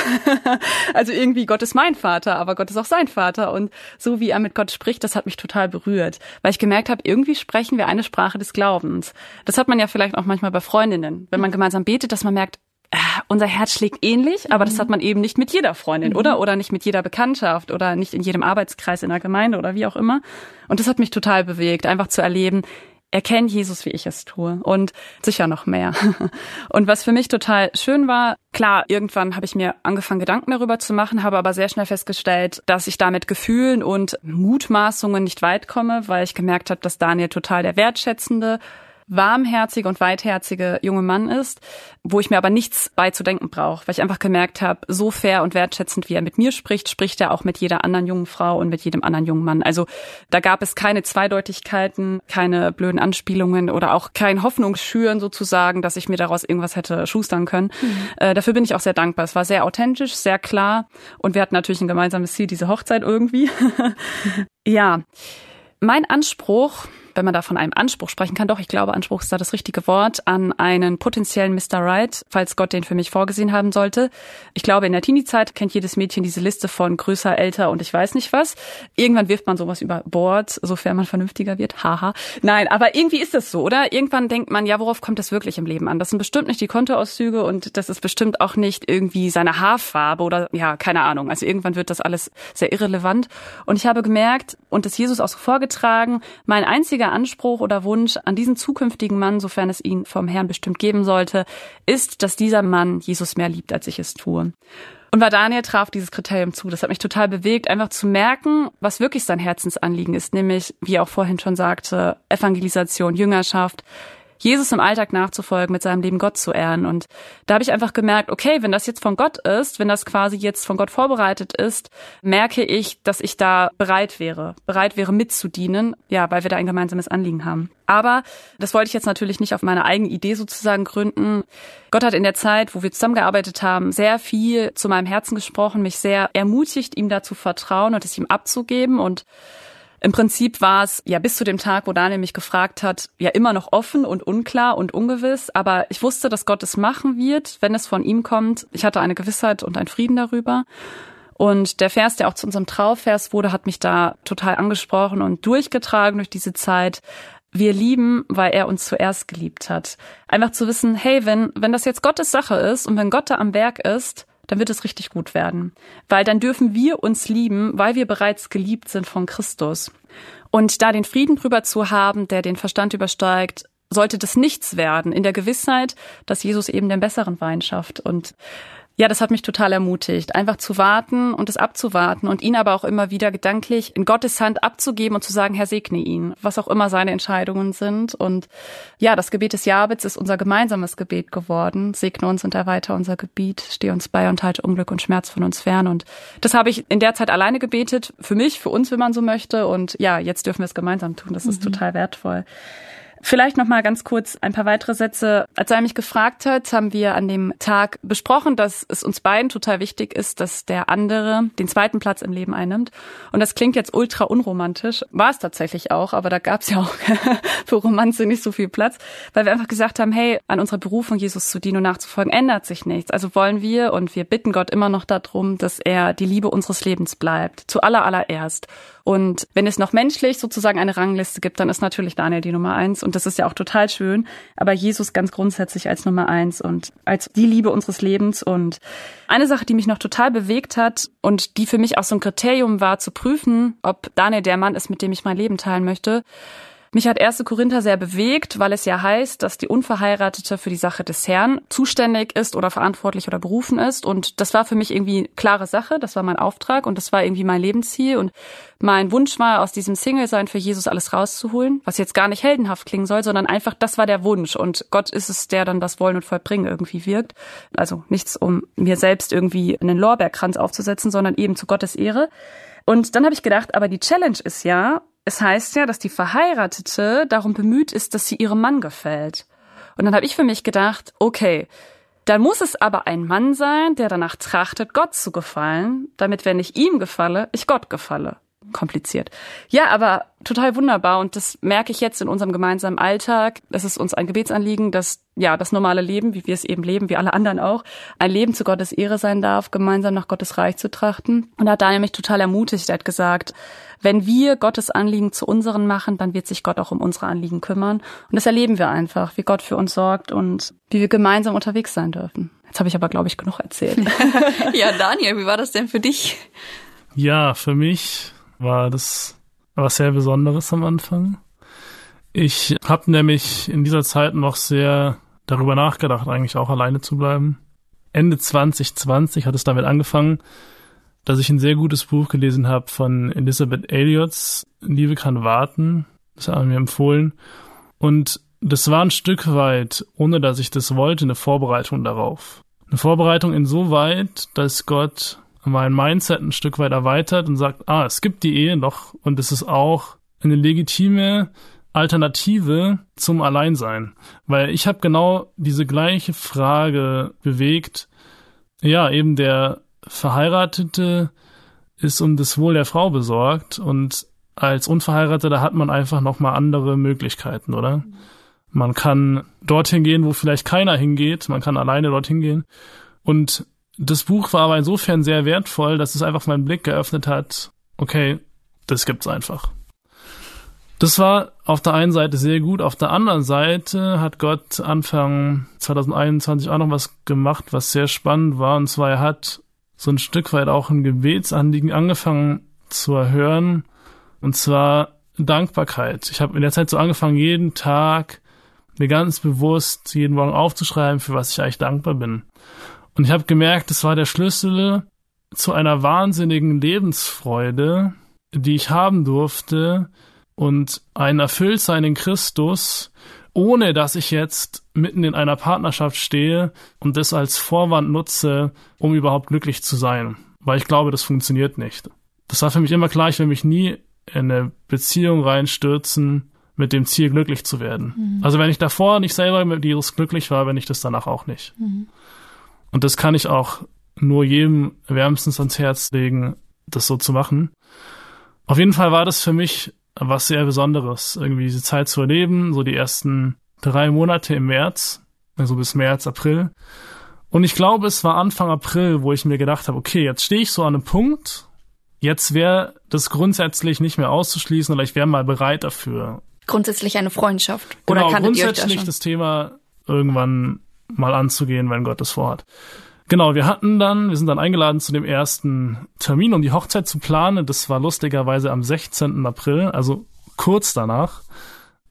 also irgendwie Gott ist mein Vater, aber Gott ist auch sein Vater. Und so wie er mit Gott spricht, das hat mich total berührt, weil ich gemerkt habe, irgendwie sprechen wir eine Sprache des Glaubens. Das hat man ja vielleicht auch manchmal bei Freundinnen, wenn man gemeinsam betet, dass man merkt, äh, unser Herz schlägt ähnlich, aber das hat man eben nicht mit jeder Freundin, mhm. oder? Oder nicht mit jeder Bekanntschaft oder nicht in jedem Arbeitskreis in der Gemeinde oder wie auch immer. Und das hat mich total bewegt, einfach zu erleben, erkenne Jesus, wie ich es tue und sicher noch mehr. Und was für mich total schön war, klar, irgendwann habe ich mir angefangen, Gedanken darüber zu machen, habe aber sehr schnell festgestellt, dass ich da mit Gefühlen und Mutmaßungen nicht weit komme, weil ich gemerkt habe, dass Daniel total der wertschätzende, warmherzige und weitherzige junge Mann ist, wo ich mir aber nichts beizudenken brauche, weil ich einfach gemerkt habe, so fair und wertschätzend, wie er mit mir spricht, spricht er auch mit jeder anderen jungen Frau und mit jedem anderen jungen Mann. Also da gab es keine Zweideutigkeiten, keine blöden Anspielungen oder auch kein Hoffnungsschüren sozusagen, dass ich mir daraus irgendwas hätte schustern können. Mhm. Äh, dafür bin ich auch sehr dankbar. Es war sehr authentisch, sehr klar und wir hatten natürlich ein gemeinsames Ziel, diese Hochzeit irgendwie. ja, mein Anspruch wenn man da von einem Anspruch sprechen kann, doch, ich glaube, Anspruch ist da das richtige Wort, an einen potenziellen Mr. Right, falls Gott den für mich vorgesehen haben sollte. Ich glaube, in der Teenie-Zeit kennt jedes Mädchen diese Liste von größer, älter und ich weiß nicht was. Irgendwann wirft man sowas über Bord, sofern man vernünftiger wird. Haha. Nein, aber irgendwie ist das so, oder? Irgendwann denkt man, ja, worauf kommt das wirklich im Leben an? Das sind bestimmt nicht die Kontoauszüge und das ist bestimmt auch nicht irgendwie seine Haarfarbe oder ja, keine Ahnung. Also irgendwann wird das alles sehr irrelevant. Und ich habe gemerkt und das Jesus auch so vorgetragen, mein einziger einziger Anspruch oder Wunsch an diesen zukünftigen Mann, sofern es ihn vom Herrn bestimmt geben sollte, ist, dass dieser Mann Jesus mehr liebt, als ich es tue. Und bei Daniel traf dieses Kriterium zu. Das hat mich total bewegt, einfach zu merken, was wirklich sein Herzensanliegen ist, nämlich, wie er auch vorhin schon sagte, Evangelisation, Jüngerschaft, Jesus im Alltag nachzufolgen, mit seinem Leben Gott zu ehren. Und da habe ich einfach gemerkt, okay, wenn das jetzt von Gott ist, wenn das quasi jetzt von Gott vorbereitet ist, merke ich, dass ich da bereit wäre, bereit wäre mitzudienen, ja, weil wir da ein gemeinsames Anliegen haben. Aber das wollte ich jetzt natürlich nicht auf meine eigene Idee sozusagen gründen. Gott hat in der Zeit, wo wir zusammengearbeitet haben, sehr viel zu meinem Herzen gesprochen, mich sehr ermutigt, ihm da zu vertrauen und es ihm abzugeben und im Prinzip war es ja bis zu dem Tag, wo Daniel mich gefragt hat, ja immer noch offen und unklar und ungewiss. Aber ich wusste, dass Gott es machen wird, wenn es von ihm kommt. Ich hatte eine Gewissheit und einen Frieden darüber. Und der Vers, der auch zu unserem Trauvers wurde, hat mich da total angesprochen und durchgetragen durch diese Zeit. Wir lieben, weil er uns zuerst geliebt hat. Einfach zu wissen, hey, wenn, wenn das jetzt Gottes Sache ist und wenn Gott da am Werk ist, dann wird es richtig gut werden. Weil dann dürfen wir uns lieben, weil wir bereits geliebt sind von Christus. Und da den Frieden drüber zu haben, der den Verstand übersteigt, sollte das nichts werden, in der Gewissheit, dass Jesus eben den besseren Wein schafft. Und ja, das hat mich total ermutigt, einfach zu warten und es abzuwarten und ihn aber auch immer wieder gedanklich in Gottes Hand abzugeben und zu sagen, Herr, segne ihn, was auch immer seine Entscheidungen sind. Und ja, das Gebet des Jabets ist unser gemeinsames Gebet geworden. Segne uns und erweiter unser Gebiet, steh uns bei und halte Unglück und Schmerz von uns fern. Und das habe ich in der Zeit alleine gebetet, für mich, für uns, wenn man so möchte. Und ja, jetzt dürfen wir es gemeinsam tun. Das ist mhm. total wertvoll. Vielleicht noch mal ganz kurz ein paar weitere Sätze. Als er mich gefragt hat, haben wir an dem Tag besprochen, dass es uns beiden total wichtig ist, dass der andere den zweiten Platz im Leben einnimmt. Und das klingt jetzt ultra unromantisch, war es tatsächlich auch, aber da gab es ja auch für Romanze nicht so viel Platz, weil wir einfach gesagt haben, hey, an unserer Berufung Jesus zu dienen und nachzufolgen ändert sich nichts. Also wollen wir und wir bitten Gott immer noch darum, dass er die Liebe unseres Lebens bleibt, zu aller allererst. Und wenn es noch menschlich sozusagen eine Rangliste gibt, dann ist natürlich Daniel die Nummer eins. Und das ist ja auch total schön. Aber Jesus ganz grundsätzlich als Nummer eins und als die Liebe unseres Lebens. Und eine Sache, die mich noch total bewegt hat und die für mich auch so ein Kriterium war, zu prüfen, ob Daniel der Mann ist, mit dem ich mein Leben teilen möchte, mich hat 1. Korinther sehr bewegt, weil es ja heißt, dass die Unverheiratete für die Sache des Herrn zuständig ist oder verantwortlich oder berufen ist. Und das war für mich irgendwie klare Sache. Das war mein Auftrag und das war irgendwie mein Lebensziel. Und mein Wunsch war, aus diesem Single-Sein für Jesus alles rauszuholen, was jetzt gar nicht heldenhaft klingen soll, sondern einfach, das war der Wunsch. Und Gott ist es, der dann das Wollen und Vollbringen irgendwie wirkt. Also nichts, um mir selbst irgendwie einen Lorbeerkranz aufzusetzen, sondern eben zu Gottes Ehre. Und dann habe ich gedacht, aber die Challenge ist ja, es heißt ja, dass die Verheiratete darum bemüht ist, dass sie ihrem Mann gefällt. Und dann habe ich für mich gedacht, okay, dann muss es aber ein Mann sein, der danach trachtet, Gott zu gefallen, damit, wenn ich ihm gefalle, ich Gott gefalle kompliziert. Ja, aber total wunderbar und das merke ich jetzt in unserem gemeinsamen Alltag. Es ist uns ein Gebetsanliegen, dass ja das normale Leben, wie wir es eben leben, wie alle anderen auch, ein Leben zu Gottes Ehre sein darf, gemeinsam nach Gottes Reich zu trachten. Und da hat Daniel mich total ermutigt. Er hat gesagt, wenn wir Gottes Anliegen zu unseren machen, dann wird sich Gott auch um unsere Anliegen kümmern. Und das erleben wir einfach, wie Gott für uns sorgt und wie wir gemeinsam unterwegs sein dürfen. Jetzt habe ich aber, glaube ich, genug erzählt. ja, Daniel, wie war das denn für dich? Ja, für mich war das was sehr Besonderes am Anfang. Ich habe nämlich in dieser Zeit noch sehr darüber nachgedacht, eigentlich auch alleine zu bleiben. Ende 2020 hat es damit angefangen, dass ich ein sehr gutes Buch gelesen habe von Elizabeth Elliots, Liebe kann warten. Das haben mir empfohlen. Und das war ein Stück weit, ohne dass ich das wollte, eine Vorbereitung darauf. Eine Vorbereitung insoweit, dass Gott mein Mindset ein Stück weit erweitert und sagt, ah, es gibt die Ehe noch und es ist auch eine legitime Alternative zum Alleinsein. Weil ich habe genau diese gleiche Frage bewegt. Ja, eben der Verheiratete ist um das Wohl der Frau besorgt und als Unverheirateter hat man einfach nochmal andere Möglichkeiten, oder? Man kann dorthin gehen, wo vielleicht keiner hingeht. Man kann alleine dorthin gehen. Und das Buch war aber insofern sehr wertvoll, dass es einfach meinen Blick geöffnet hat. Okay, das gibt's einfach. Das war auf der einen Seite sehr gut, auf der anderen Seite hat Gott Anfang 2021 auch noch was gemacht, was sehr spannend war, und zwar er hat so ein Stück weit auch ein Gebetsanliegen angefangen zu erhören, und zwar Dankbarkeit. Ich habe in der Zeit so angefangen, jeden Tag mir ganz bewusst jeden Morgen aufzuschreiben, für was ich eigentlich dankbar bin. Und ich habe gemerkt, es war der Schlüssel zu einer wahnsinnigen Lebensfreude, die ich haben durfte und ein Erfülltsein in Christus, ohne dass ich jetzt mitten in einer Partnerschaft stehe und das als Vorwand nutze, um überhaupt glücklich zu sein. Weil ich glaube, das funktioniert nicht. Das war für mich immer klar, ich will mich nie in eine Beziehung reinstürzen mit dem Ziel, glücklich zu werden. Mhm. Also wenn ich davor nicht selber mit Jesus glücklich war, bin ich das danach auch nicht. Mhm. Und das kann ich auch nur jedem wärmstens ans Herz legen, das so zu machen. Auf jeden Fall war das für mich was sehr Besonderes, irgendwie diese Zeit zu erleben, so die ersten drei Monate im März, also bis März, April. Und ich glaube, es war Anfang April, wo ich mir gedacht habe, okay, jetzt stehe ich so an einem Punkt, jetzt wäre das grundsätzlich nicht mehr auszuschließen oder ich wäre mal bereit dafür. Grundsätzlich eine Freundschaft. Oder genau, grundsätzlich schon? das Thema irgendwann mal anzugehen, wenn Gott es vorhat. Genau, wir hatten dann, wir sind dann eingeladen zu dem ersten Termin, um die Hochzeit zu planen. Das war lustigerweise am 16. April, also kurz danach.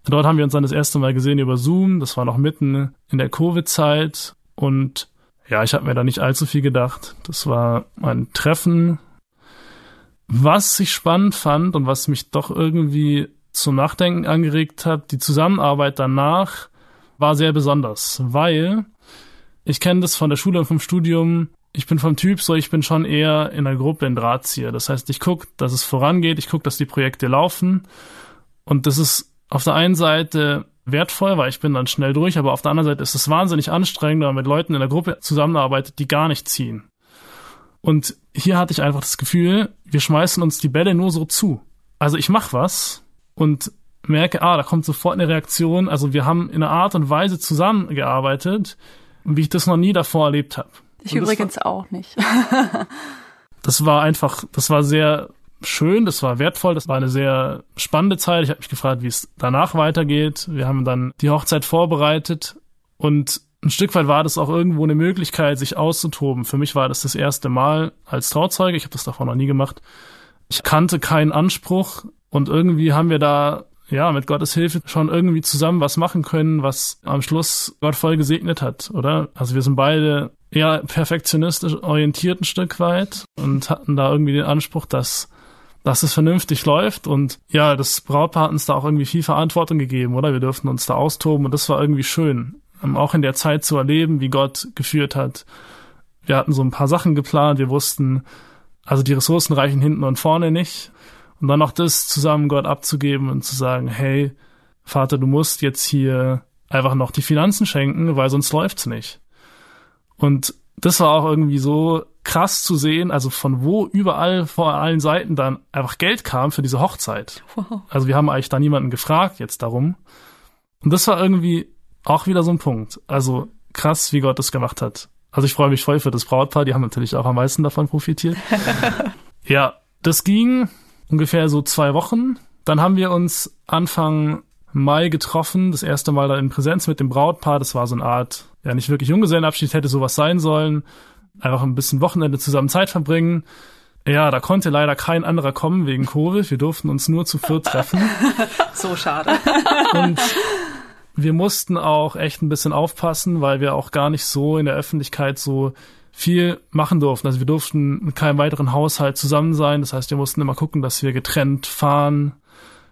Dort haben wir uns dann das erste Mal gesehen über Zoom. Das war noch mitten in der Covid-Zeit. Und ja, ich habe mir da nicht allzu viel gedacht. Das war ein Treffen. Was ich spannend fand und was mich doch irgendwie zum Nachdenken angeregt hat, die Zusammenarbeit danach war sehr besonders, weil ich kenne das von der Schule und vom Studium. Ich bin vom Typ so, ich bin schon eher in der Gruppe ein Drahtzieher. Das heißt, ich gucke, dass es vorangeht, ich gucke, dass die Projekte laufen. Und das ist auf der einen Seite wertvoll, weil ich bin dann schnell durch, aber auf der anderen Seite ist es wahnsinnig anstrengend, wenn man mit Leuten in der Gruppe zusammenarbeitet, die gar nicht ziehen. Und hier hatte ich einfach das Gefühl, wir schmeißen uns die Bälle nur so zu. Also ich mache was und merke, ah, da kommt sofort eine Reaktion. Also wir haben in einer Art und Weise zusammengearbeitet, wie ich das noch nie davor erlebt habe. Ich Und übrigens auch nicht. das war einfach, das war sehr schön, das war wertvoll, das war eine sehr spannende Zeit. Ich habe mich gefragt, wie es danach weitergeht. Wir haben dann die Hochzeit vorbereitet und ein Stück weit war das auch irgendwo eine Möglichkeit, sich auszutoben. Für mich war das das erste Mal als Trauzeuge. Ich habe das davor noch nie gemacht. Ich kannte keinen Anspruch und irgendwie haben wir da ja mit Gottes Hilfe schon irgendwie zusammen was machen können, was am Schluss Gott voll gesegnet hat, oder? Also wir sind beide eher perfektionistisch orientiert ein Stück weit und hatten da irgendwie den Anspruch, dass dass es vernünftig läuft und ja, das Brautpaar hat uns da auch irgendwie viel Verantwortung gegeben, oder? Wir durften uns da austoben und das war irgendwie schön, ähm, auch in der Zeit zu erleben, wie Gott geführt hat. Wir hatten so ein paar Sachen geplant, wir wussten, also die Ressourcen reichen hinten und vorne nicht. Und dann noch das zusammen Gott abzugeben und zu sagen, hey, Vater, du musst jetzt hier einfach noch die Finanzen schenken, weil sonst läuft's nicht. Und das war auch irgendwie so krass zu sehen, also von wo überall vor allen Seiten dann einfach Geld kam für diese Hochzeit. Wow. Also wir haben eigentlich da niemanden gefragt jetzt darum. Und das war irgendwie auch wieder so ein Punkt. Also krass, wie Gott das gemacht hat. Also ich freue mich voll für das Brautpaar, die haben natürlich auch am meisten davon profitiert. ja, das ging ungefähr so zwei Wochen. Dann haben wir uns Anfang Mai getroffen, das erste Mal dann in Präsenz mit dem Brautpaar. Das war so eine Art, ja nicht wirklich Junggesellenabschied, hätte sowas sein sollen. Einfach ein bisschen Wochenende zusammen Zeit verbringen. Ja, da konnte leider kein anderer kommen wegen Covid. Wir durften uns nur zu viert treffen. So schade. Und wir mussten auch echt ein bisschen aufpassen, weil wir auch gar nicht so in der Öffentlichkeit so viel machen durften. Also wir durften mit keinem weiteren Haushalt zusammen sein. Das heißt, wir mussten immer gucken, dass wir getrennt fahren.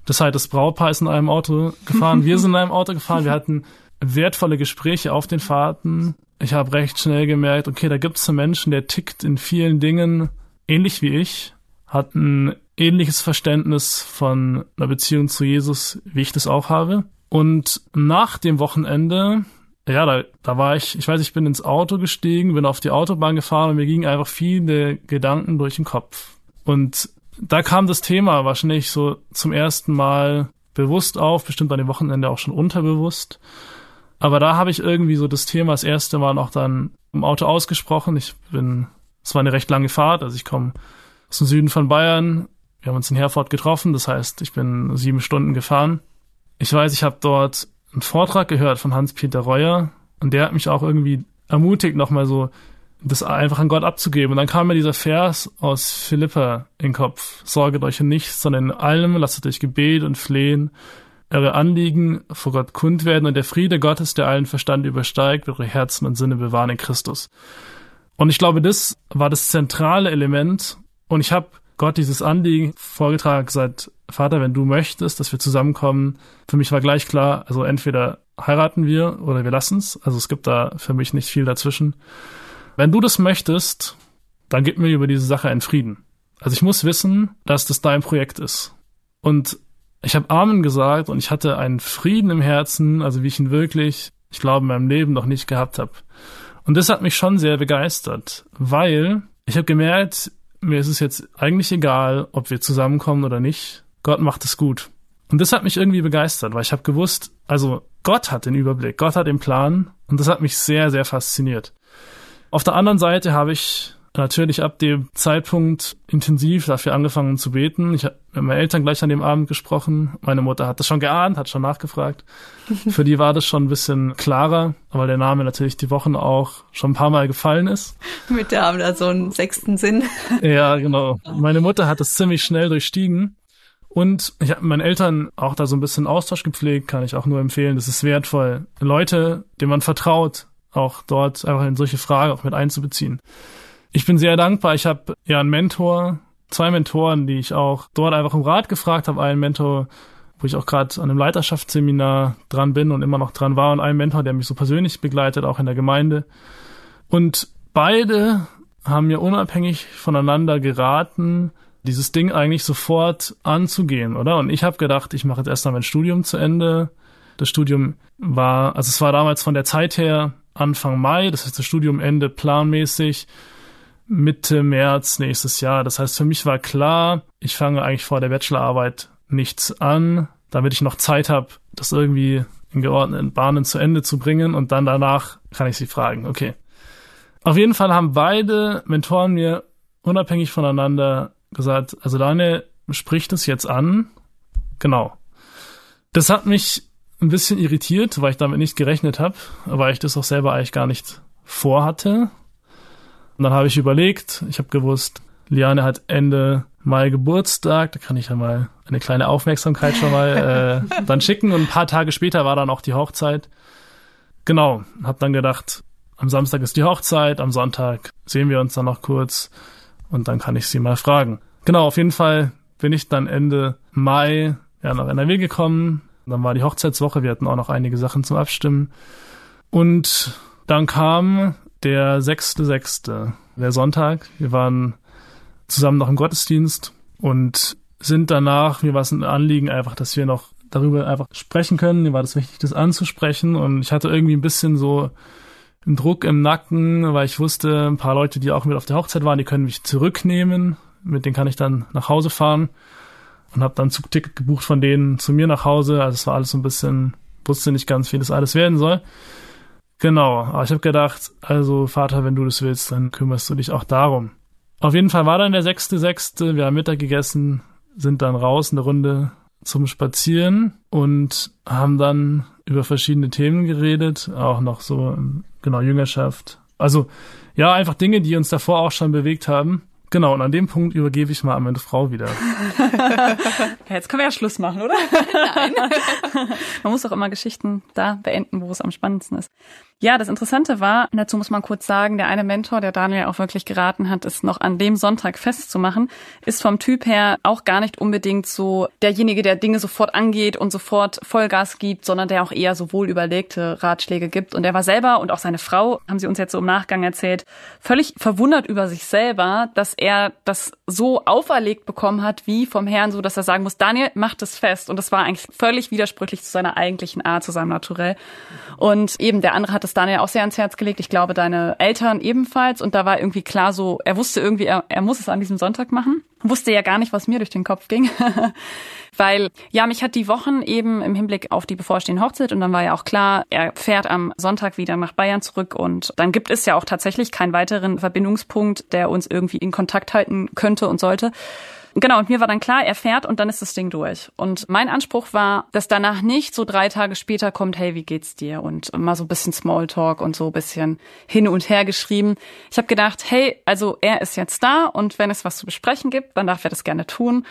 Das heißt, das Brautpaar ist in einem Auto gefahren, wir sind in einem Auto gefahren. Wir hatten wertvolle Gespräche auf den Fahrten. Ich habe recht schnell gemerkt, okay, da gibt es einen Menschen, der tickt in vielen Dingen ähnlich wie ich, hat ein ähnliches Verständnis von einer Beziehung zu Jesus, wie ich das auch habe. Und nach dem Wochenende, ja, da, da war ich, ich weiß, ich bin ins Auto gestiegen, bin auf die Autobahn gefahren und mir gingen einfach viele Gedanken durch den Kopf. Und da kam das Thema wahrscheinlich so zum ersten Mal bewusst auf, bestimmt an dem Wochenende auch schon unterbewusst. Aber da habe ich irgendwie so das Thema das erste Mal auch dann im Auto ausgesprochen. Ich bin, es war eine recht lange Fahrt, also ich komme aus dem Süden von Bayern. Wir haben uns in Herford getroffen, das heißt, ich bin sieben Stunden gefahren. Ich weiß, ich habe dort einen Vortrag gehört von Hans-Peter Reuer und der hat mich auch irgendwie ermutigt, nochmal so das einfach an Gott abzugeben. Und dann kam mir dieser Vers aus Philippa in den Kopf. Sorget euch nichts, sondern in allem lasst euch Gebet und Flehen eure Anliegen vor Gott kund werden und der Friede Gottes, der allen Verstand übersteigt, eure Herzen und Sinne bewahren in Christus. Und ich glaube, das war das zentrale Element. Und ich habe Gott dieses Anliegen vorgetragen, gesagt, Vater, wenn du möchtest, dass wir zusammenkommen, für mich war gleich klar, also entweder heiraten wir oder wir lassen's. Also es gibt da für mich nicht viel dazwischen. Wenn du das möchtest, dann gib mir über diese Sache einen Frieden. Also ich muss wissen, dass das dein Projekt ist. Und ich habe Amen gesagt und ich hatte einen Frieden im Herzen, also wie ich ihn wirklich, ich glaube, in meinem Leben noch nicht gehabt habe. Und das hat mich schon sehr begeistert, weil ich habe gemerkt, mir ist es jetzt eigentlich egal, ob wir zusammenkommen oder nicht. Gott macht es gut. Und das hat mich irgendwie begeistert, weil ich habe gewusst, also Gott hat den Überblick, Gott hat den Plan und das hat mich sehr, sehr fasziniert. Auf der anderen Seite habe ich natürlich ab dem Zeitpunkt intensiv dafür angefangen zu beten. Ich habe mit meinen Eltern gleich an dem Abend gesprochen. Meine Mutter hat das schon geahnt, hat schon nachgefragt. Für die war das schon ein bisschen klarer, weil der Name natürlich die Wochen auch schon ein paar Mal gefallen ist. Mit der haben da so einen sechsten Sinn. Ja, genau. Meine Mutter hat es ziemlich schnell durchstiegen. Und ich habe meinen Eltern auch da so ein bisschen Austausch gepflegt, kann ich auch nur empfehlen. Das ist wertvoll. Leute, denen man vertraut, auch dort einfach in solche Fragen auch mit einzubeziehen. Ich bin sehr dankbar. Ich habe ja einen Mentor, zwei Mentoren, die ich auch dort einfach um Rat gefragt habe. Einen Mentor, wo ich auch gerade an einem Leiterschaftsseminar dran bin und immer noch dran war und einen Mentor, der mich so persönlich begleitet, auch in der Gemeinde. Und beide haben mir unabhängig voneinander geraten, dieses Ding eigentlich sofort anzugehen, oder? Und ich habe gedacht, ich mache jetzt erst mal mein Studium zu Ende. Das Studium war, also es war damals von der Zeit her Anfang Mai, das heißt das Studium Ende planmäßig. Mitte März nächstes Jahr. Das heißt, für mich war klar, ich fange eigentlich vor der Bachelorarbeit nichts an, damit ich noch Zeit habe, das irgendwie in geordneten Bahnen zu Ende zu bringen und dann danach kann ich sie fragen. Okay. Auf jeden Fall haben beide Mentoren mir unabhängig voneinander gesagt, also Daniel spricht es jetzt an. Genau. Das hat mich ein bisschen irritiert, weil ich damit nicht gerechnet habe, weil ich das auch selber eigentlich gar nicht vorhatte. Und dann habe ich überlegt, ich habe gewusst, Liane hat Ende Mai Geburtstag, da kann ich ja mal eine kleine Aufmerksamkeit schon mal äh, dann schicken. Und ein paar Tage später war dann auch die Hochzeit. Genau, habe dann gedacht, am Samstag ist die Hochzeit, am Sonntag sehen wir uns dann noch kurz und dann kann ich sie mal fragen. Genau, auf jeden Fall bin ich dann Ende Mai ja, nach NRW gekommen. Dann war die Hochzeitswoche, wir hatten auch noch einige Sachen zum Abstimmen. Und dann kam der 6.6., der Sonntag. Wir waren zusammen noch im Gottesdienst und sind danach, mir war es ein Anliegen einfach, dass wir noch darüber einfach sprechen können. Mir war das wichtig, das anzusprechen und ich hatte irgendwie ein bisschen so einen Druck im Nacken, weil ich wusste, ein paar Leute, die auch mit auf der Hochzeit waren, die können mich zurücknehmen. Mit denen kann ich dann nach Hause fahren und habe dann Zugticket gebucht von denen zu mir nach Hause. Also es war alles so ein bisschen, wusste nicht ganz, wie das alles werden soll. Genau, aber ich habe gedacht, also Vater, wenn du das willst, dann kümmerst du dich auch darum. Auf jeden Fall war dann der sechste, sechste, wir haben Mittag gegessen, sind dann raus eine Runde zum Spazieren und haben dann über verschiedene Themen geredet, auch noch so, genau, Jüngerschaft. Also, ja, einfach Dinge, die uns davor auch schon bewegt haben. Genau, und an dem Punkt übergebe ich mal an meine Frau wieder. Jetzt können wir ja Schluss machen, oder? Nein. Man muss auch immer Geschichten da beenden, wo es am spannendsten ist. Ja, das Interessante war, dazu muss man kurz sagen, der eine Mentor, der Daniel auch wirklich geraten hat, es noch an dem Sonntag festzumachen, ist vom Typ her auch gar nicht unbedingt so derjenige, der Dinge sofort angeht und sofort Vollgas gibt, sondern der auch eher so wohl überlegte Ratschläge gibt. Und er war selber und auch seine Frau, haben sie uns jetzt so im Nachgang erzählt, völlig verwundert über sich selber, dass er das so auferlegt bekommen hat, wie vom Herrn, so dass er sagen muss, Daniel, mach das fest. Und das war eigentlich völlig widersprüchlich zu seiner eigentlichen Art, zu seinem Naturell. Und eben der andere hat es Daniel auch sehr ans Herz gelegt. Ich glaube, deine Eltern ebenfalls. Und da war irgendwie klar so, er wusste irgendwie, er, er muss es an diesem Sonntag machen. Wusste ja gar nicht, was mir durch den Kopf ging. Weil, ja, mich hat die Wochen eben im Hinblick auf die bevorstehende Hochzeit und dann war ja auch klar, er fährt am Sonntag wieder nach Bayern zurück und dann gibt es ja auch tatsächlich keinen weiteren Verbindungspunkt, der uns irgendwie in Kontakt halten könnte und sollte. Genau, und mir war dann klar, er fährt und dann ist das Ding durch. Und mein Anspruch war, dass danach nicht so drei Tage später kommt, hey, wie geht's dir? Und mal so ein bisschen Smalltalk und so ein bisschen hin und her geschrieben. Ich habe gedacht, hey, also er ist jetzt da und wenn es was zu besprechen gibt, dann darf er das gerne tun.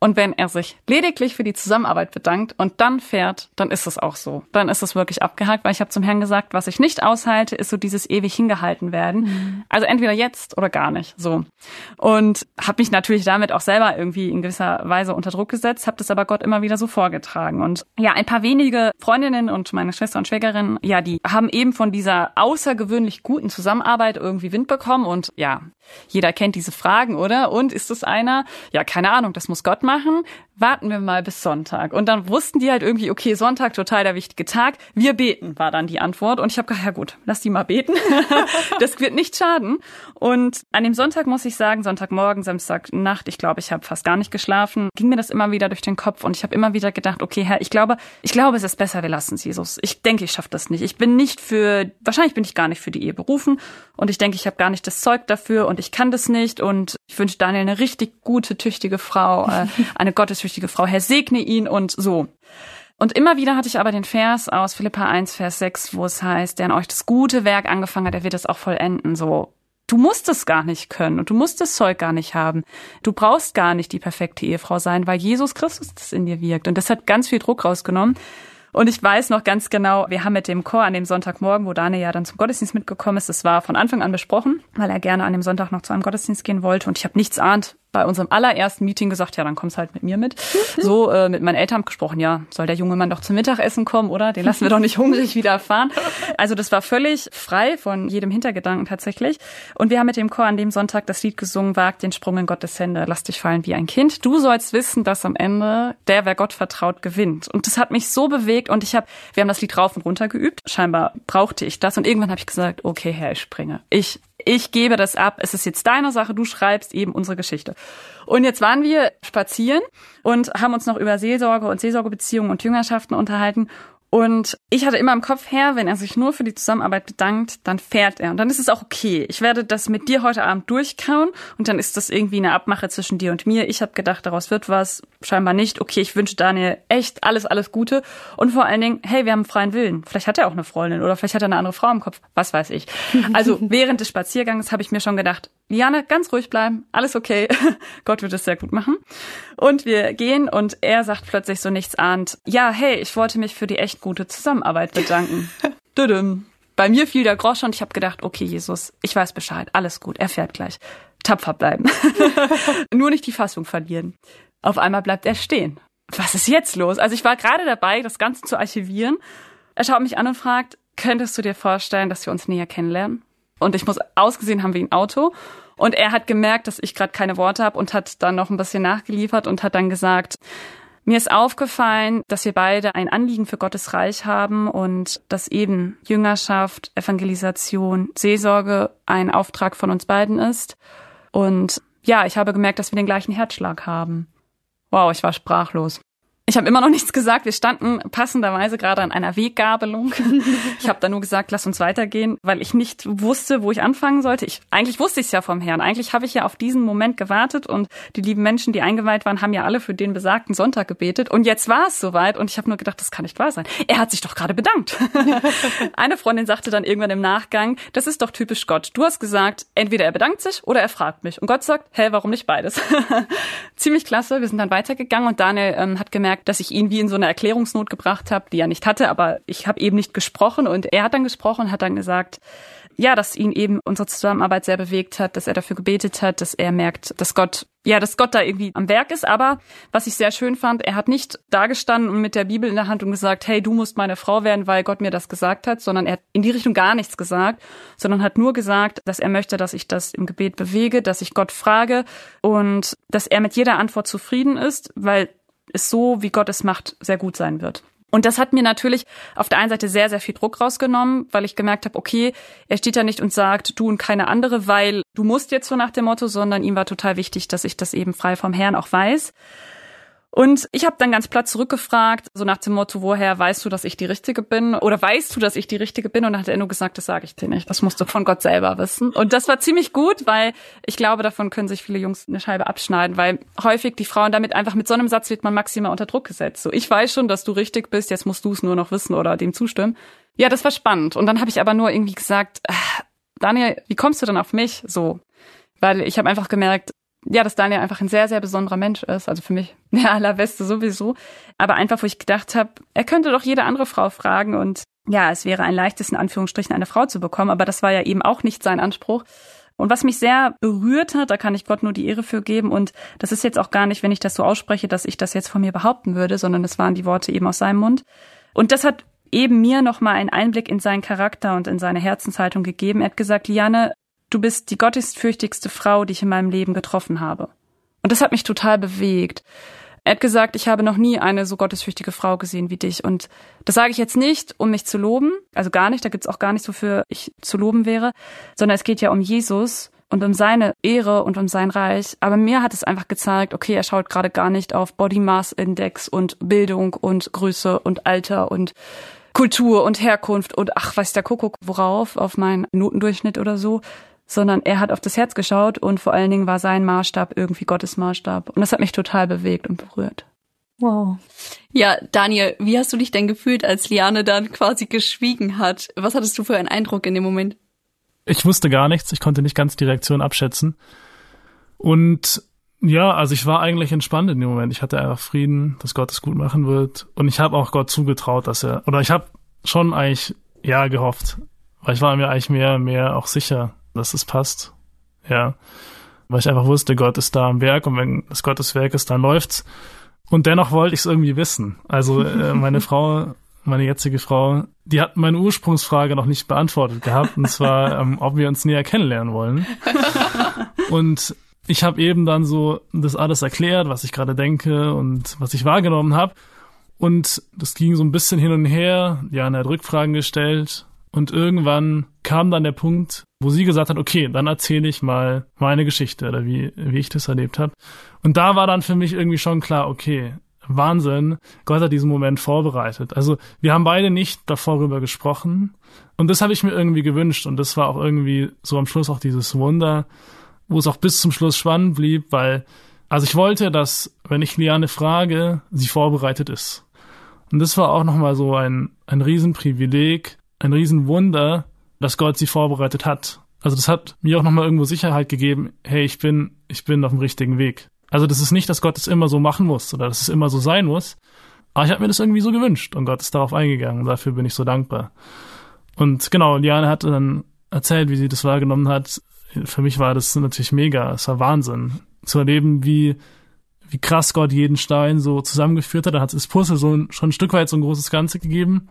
Und wenn er sich lediglich für die Zusammenarbeit bedankt und dann fährt, dann ist es auch so. Dann ist es wirklich abgehakt, weil ich habe zum Herrn gesagt, was ich nicht aushalte, ist so dieses ewig hingehalten werden. Mhm. Also entweder jetzt oder gar nicht. So. Und habe mich natürlich damit auch selber irgendwie in gewisser Weise unter Druck gesetzt, habe das aber Gott immer wieder so vorgetragen. Und ja, ein paar wenige Freundinnen und meine Schwester und Schwägerin, ja, die haben eben von dieser außergewöhnlich guten Zusammenarbeit irgendwie Wind bekommen. Und ja, jeder kennt diese Fragen, oder? Und ist es einer? Ja, keine Ahnung, das muss Gott machen. Warten wir mal bis Sonntag. Und dann wussten die halt irgendwie, okay, Sonntag total der wichtige Tag. Wir beten, war dann die Antwort. Und ich habe gedacht, ja gut, lass die mal beten. das wird nicht schaden. Und an dem Sonntag muss ich sagen, Sonntagmorgen, Samstagnacht, ich glaube, ich habe fast gar nicht geschlafen, ging mir das immer wieder durch den Kopf und ich habe immer wieder gedacht, okay, Herr, ich glaube, ich glaube, es ist besser, wir lassen es, Jesus. Ich denke, ich schaffe das nicht. Ich bin nicht für, wahrscheinlich bin ich gar nicht für die Ehe berufen und ich denke, ich habe gar nicht das Zeug dafür und ich kann das nicht und ich wünsche Daniel eine richtig gute, tüchtige Frau, äh, eine gottesfürchtige Frau. Herr, segne ihn und so. Und immer wieder hatte ich aber den Vers aus Philippa 1, Vers 6, wo es heißt, der an euch das gute Werk angefangen hat, der wird es auch vollenden. So, du musst es gar nicht können und du musst das Zeug gar nicht haben. Du brauchst gar nicht die perfekte Ehefrau sein, weil Jesus Christus das in dir wirkt. Und das hat ganz viel Druck rausgenommen. Und ich weiß noch ganz genau, wir haben mit dem Chor an dem Sonntagmorgen, wo Daniel ja dann zum Gottesdienst mitgekommen ist, das war von Anfang an besprochen, weil er gerne an dem Sonntag noch zu einem Gottesdienst gehen wollte. Und ich habe nichts ahnt, bei unserem allerersten Meeting gesagt, ja, dann kommst halt mit mir mit. So äh, mit meinen Eltern gesprochen, ja, soll der junge Mann doch zum Mittagessen kommen, oder? Den lassen wir doch nicht hungrig wieder fahren. Also das war völlig frei von jedem Hintergedanken tatsächlich. Und wir haben mit dem Chor an dem Sonntag das Lied gesungen, wagt den Sprung in Gottes Hände, lass dich fallen wie ein Kind. Du sollst wissen, dass am Ende der, wer Gott vertraut, gewinnt. Und das hat mich so bewegt und ich habe, wir haben das Lied rauf und runter geübt. Scheinbar brauchte ich das und irgendwann habe ich gesagt, okay, Herr, ich springe. Ich ich gebe das ab, es ist jetzt deine Sache, du schreibst eben unsere Geschichte. Und jetzt waren wir spazieren und haben uns noch über Seelsorge und Seelsorgebeziehungen und Jüngerschaften unterhalten. Und ich hatte immer im Kopf her, wenn er sich nur für die Zusammenarbeit bedankt, dann fährt er. Und dann ist es auch okay. Ich werde das mit dir heute Abend durchkauen und dann ist das irgendwie eine Abmache zwischen dir und mir. Ich habe gedacht, daraus wird was. Scheinbar nicht. Okay, ich wünsche Daniel echt alles, alles Gute. Und vor allen Dingen, hey, wir haben einen freien Willen. Vielleicht hat er auch eine Freundin oder vielleicht hat er eine andere Frau im Kopf. Was weiß ich. Also während des Spaziergangs habe ich mir schon gedacht, Liane, ganz ruhig bleiben, alles okay. Gott wird es sehr gut machen. Und wir gehen und er sagt plötzlich so nichts ahnt. Ja, hey, ich wollte mich für die echt gute Zusammenarbeit bedanken. Bei mir fiel der Grosch und ich habe gedacht, okay, Jesus, ich weiß Bescheid, alles gut, er fährt gleich. Tapfer bleiben. Nur nicht die Fassung verlieren. Auf einmal bleibt er stehen. Was ist jetzt los? Also ich war gerade dabei, das Ganze zu archivieren. Er schaut mich an und fragt, könntest du dir vorstellen, dass wir uns näher kennenlernen? Und ich muss ausgesehen haben wie ein Auto. Und er hat gemerkt, dass ich gerade keine Worte habe und hat dann noch ein bisschen nachgeliefert und hat dann gesagt, mir ist aufgefallen, dass wir beide ein Anliegen für Gottes Reich haben und dass eben Jüngerschaft, Evangelisation, Seelsorge ein Auftrag von uns beiden ist. Und ja, ich habe gemerkt, dass wir den gleichen Herzschlag haben. Wow, ich war sprachlos. Ich habe immer noch nichts gesagt. Wir standen passenderweise gerade an einer Weggabelung. Ich habe da nur gesagt, lass uns weitergehen, weil ich nicht wusste, wo ich anfangen sollte. Ich, eigentlich wusste ich es ja vom Herrn. Eigentlich habe ich ja auf diesen Moment gewartet und die lieben Menschen, die eingeweiht waren, haben ja alle für den besagten Sonntag gebetet. Und jetzt war es soweit und ich habe nur gedacht, das kann nicht wahr sein. Er hat sich doch gerade bedankt. Eine Freundin sagte dann irgendwann im Nachgang, das ist doch typisch Gott. Du hast gesagt, entweder er bedankt sich oder er fragt mich. Und Gott sagt, hä, warum nicht beides? Ziemlich klasse. Wir sind dann weitergegangen und Daniel ähm, hat gemerkt, gemerkt, dass ich ihn wie in so eine Erklärungsnot gebracht habe, die er nicht hatte, aber ich habe eben nicht gesprochen und er hat dann gesprochen hat dann gesagt, ja, dass ihn eben unsere Zusammenarbeit sehr bewegt hat, dass er dafür gebetet hat, dass er merkt, dass Gott, ja, dass Gott da irgendwie am Werk ist. Aber was ich sehr schön fand, er hat nicht dagestanden und mit der Bibel in der Hand und gesagt, hey, du musst meine Frau werden, weil Gott mir das gesagt hat, sondern er hat in die Richtung gar nichts gesagt, sondern hat nur gesagt, dass er möchte, dass ich das im Gebet bewege, dass ich Gott frage und dass er mit jeder Antwort zufrieden ist, weil es so, wie Gott es macht, sehr gut sein wird. Und das hat mir natürlich auf der einen Seite sehr, sehr viel Druck rausgenommen, weil ich gemerkt habe, okay, er steht da nicht und sagt, du und keine andere, weil du musst jetzt so nach dem Motto, sondern ihm war total wichtig, dass ich das eben frei vom Herrn auch weiß. Und ich habe dann ganz platt zurückgefragt, so nach dem Motto, woher weißt du, dass ich die Richtige bin? Oder weißt du, dass ich die Richtige bin? Und dann hat er nur gesagt, das sage ich dir nicht. Das musst du von Gott selber wissen. Und das war ziemlich gut, weil ich glaube, davon können sich viele Jungs eine Scheibe abschneiden, weil häufig die Frauen damit einfach mit so einem Satz wird man maximal unter Druck gesetzt. So, ich weiß schon, dass du richtig bist, jetzt musst du es nur noch wissen oder dem zustimmen. Ja, das war spannend. Und dann habe ich aber nur irgendwie gesagt, äh, Daniel, wie kommst du denn auf mich? So, weil ich habe einfach gemerkt, ja, dass Daniel einfach ein sehr, sehr besonderer Mensch ist. Also für mich der allerbeste sowieso. Aber einfach, wo ich gedacht habe, er könnte doch jede andere Frau fragen und ja, es wäre ein leichtes, in Anführungsstrichen, eine Frau zu bekommen. Aber das war ja eben auch nicht sein Anspruch. Und was mich sehr berührt hat, da kann ich Gott nur die Ehre für geben. Und das ist jetzt auch gar nicht, wenn ich das so ausspreche, dass ich das jetzt von mir behaupten würde, sondern es waren die Worte eben aus seinem Mund. Und das hat eben mir nochmal einen Einblick in seinen Charakter und in seine Herzenshaltung gegeben. Er hat gesagt, Liane, du bist die gottesfürchtigste Frau, die ich in meinem Leben getroffen habe. Und das hat mich total bewegt. Er hat gesagt, ich habe noch nie eine so gottesfürchtige Frau gesehen wie dich. Und das sage ich jetzt nicht, um mich zu loben, also gar nicht, da gibt's auch gar nichts, wofür ich zu loben wäre, sondern es geht ja um Jesus und um seine Ehre und um sein Reich. Aber mir hat es einfach gezeigt, okay, er schaut gerade gar nicht auf Body Mass Index und Bildung und Größe und Alter und Kultur und Herkunft und ach, weiß der Kuckuck worauf, auf meinen Notendurchschnitt oder so, sondern er hat auf das Herz geschaut und vor allen Dingen war sein Maßstab irgendwie Gottes Maßstab. Und das hat mich total bewegt und berührt. Wow. Ja, Daniel, wie hast du dich denn gefühlt, als Liane dann quasi geschwiegen hat? Was hattest du für einen Eindruck in dem Moment? Ich wusste gar nichts, ich konnte nicht ganz die Reaktion abschätzen. Und ja, also ich war eigentlich entspannt in dem Moment. Ich hatte einfach Frieden, dass Gott es gut machen wird. Und ich habe auch Gott zugetraut, dass er, oder ich habe schon eigentlich ja gehofft, weil ich war mir eigentlich mehr, mehr auch sicher, dass es passt. Ja. Weil ich einfach wusste, Gott ist da am Werk und wenn das Gottes Werk ist, dann läuft's. Und dennoch wollte ich es irgendwie wissen. Also äh, meine Frau, meine jetzige Frau, die hat meine Ursprungsfrage noch nicht beantwortet gehabt, und zwar, ähm, ob wir uns näher kennenlernen wollen. Und ich habe eben dann so das alles erklärt, was ich gerade denke und was ich wahrgenommen habe. Und das ging so ein bisschen hin und her. Jana hat Rückfragen gestellt und irgendwann kam dann der Punkt, wo sie gesagt hat, okay, dann erzähle ich mal meine Geschichte oder wie, wie ich das erlebt habe. Und da war dann für mich irgendwie schon klar, okay, Wahnsinn, Gott hat diesen Moment vorbereitet. Also wir haben beide nicht davor rüber gesprochen. Und das habe ich mir irgendwie gewünscht. Und das war auch irgendwie so am Schluss auch dieses Wunder, wo es auch bis zum Schluss spannend blieb, weil, also ich wollte, dass, wenn ich Liane frage, sie vorbereitet ist. Und das war auch nochmal so ein, ein Riesenprivileg, ein Riesenwunder, dass Gott sie vorbereitet hat. Also das hat mir auch nochmal irgendwo Sicherheit gegeben, hey, ich bin, ich bin auf dem richtigen Weg. Also das ist nicht, dass Gott es immer so machen muss oder dass es immer so sein muss. Aber ich habe mir das irgendwie so gewünscht und Gott ist darauf eingegangen. Dafür bin ich so dankbar. Und genau, Liane hat dann erzählt, wie sie das wahrgenommen hat. Für mich war das natürlich mega. Es war Wahnsinn. Zu erleben, wie, wie krass Gott jeden Stein so zusammengeführt hat. Da hat das Puzzle so ein, schon ein Stück weit so ein großes Ganze gegeben.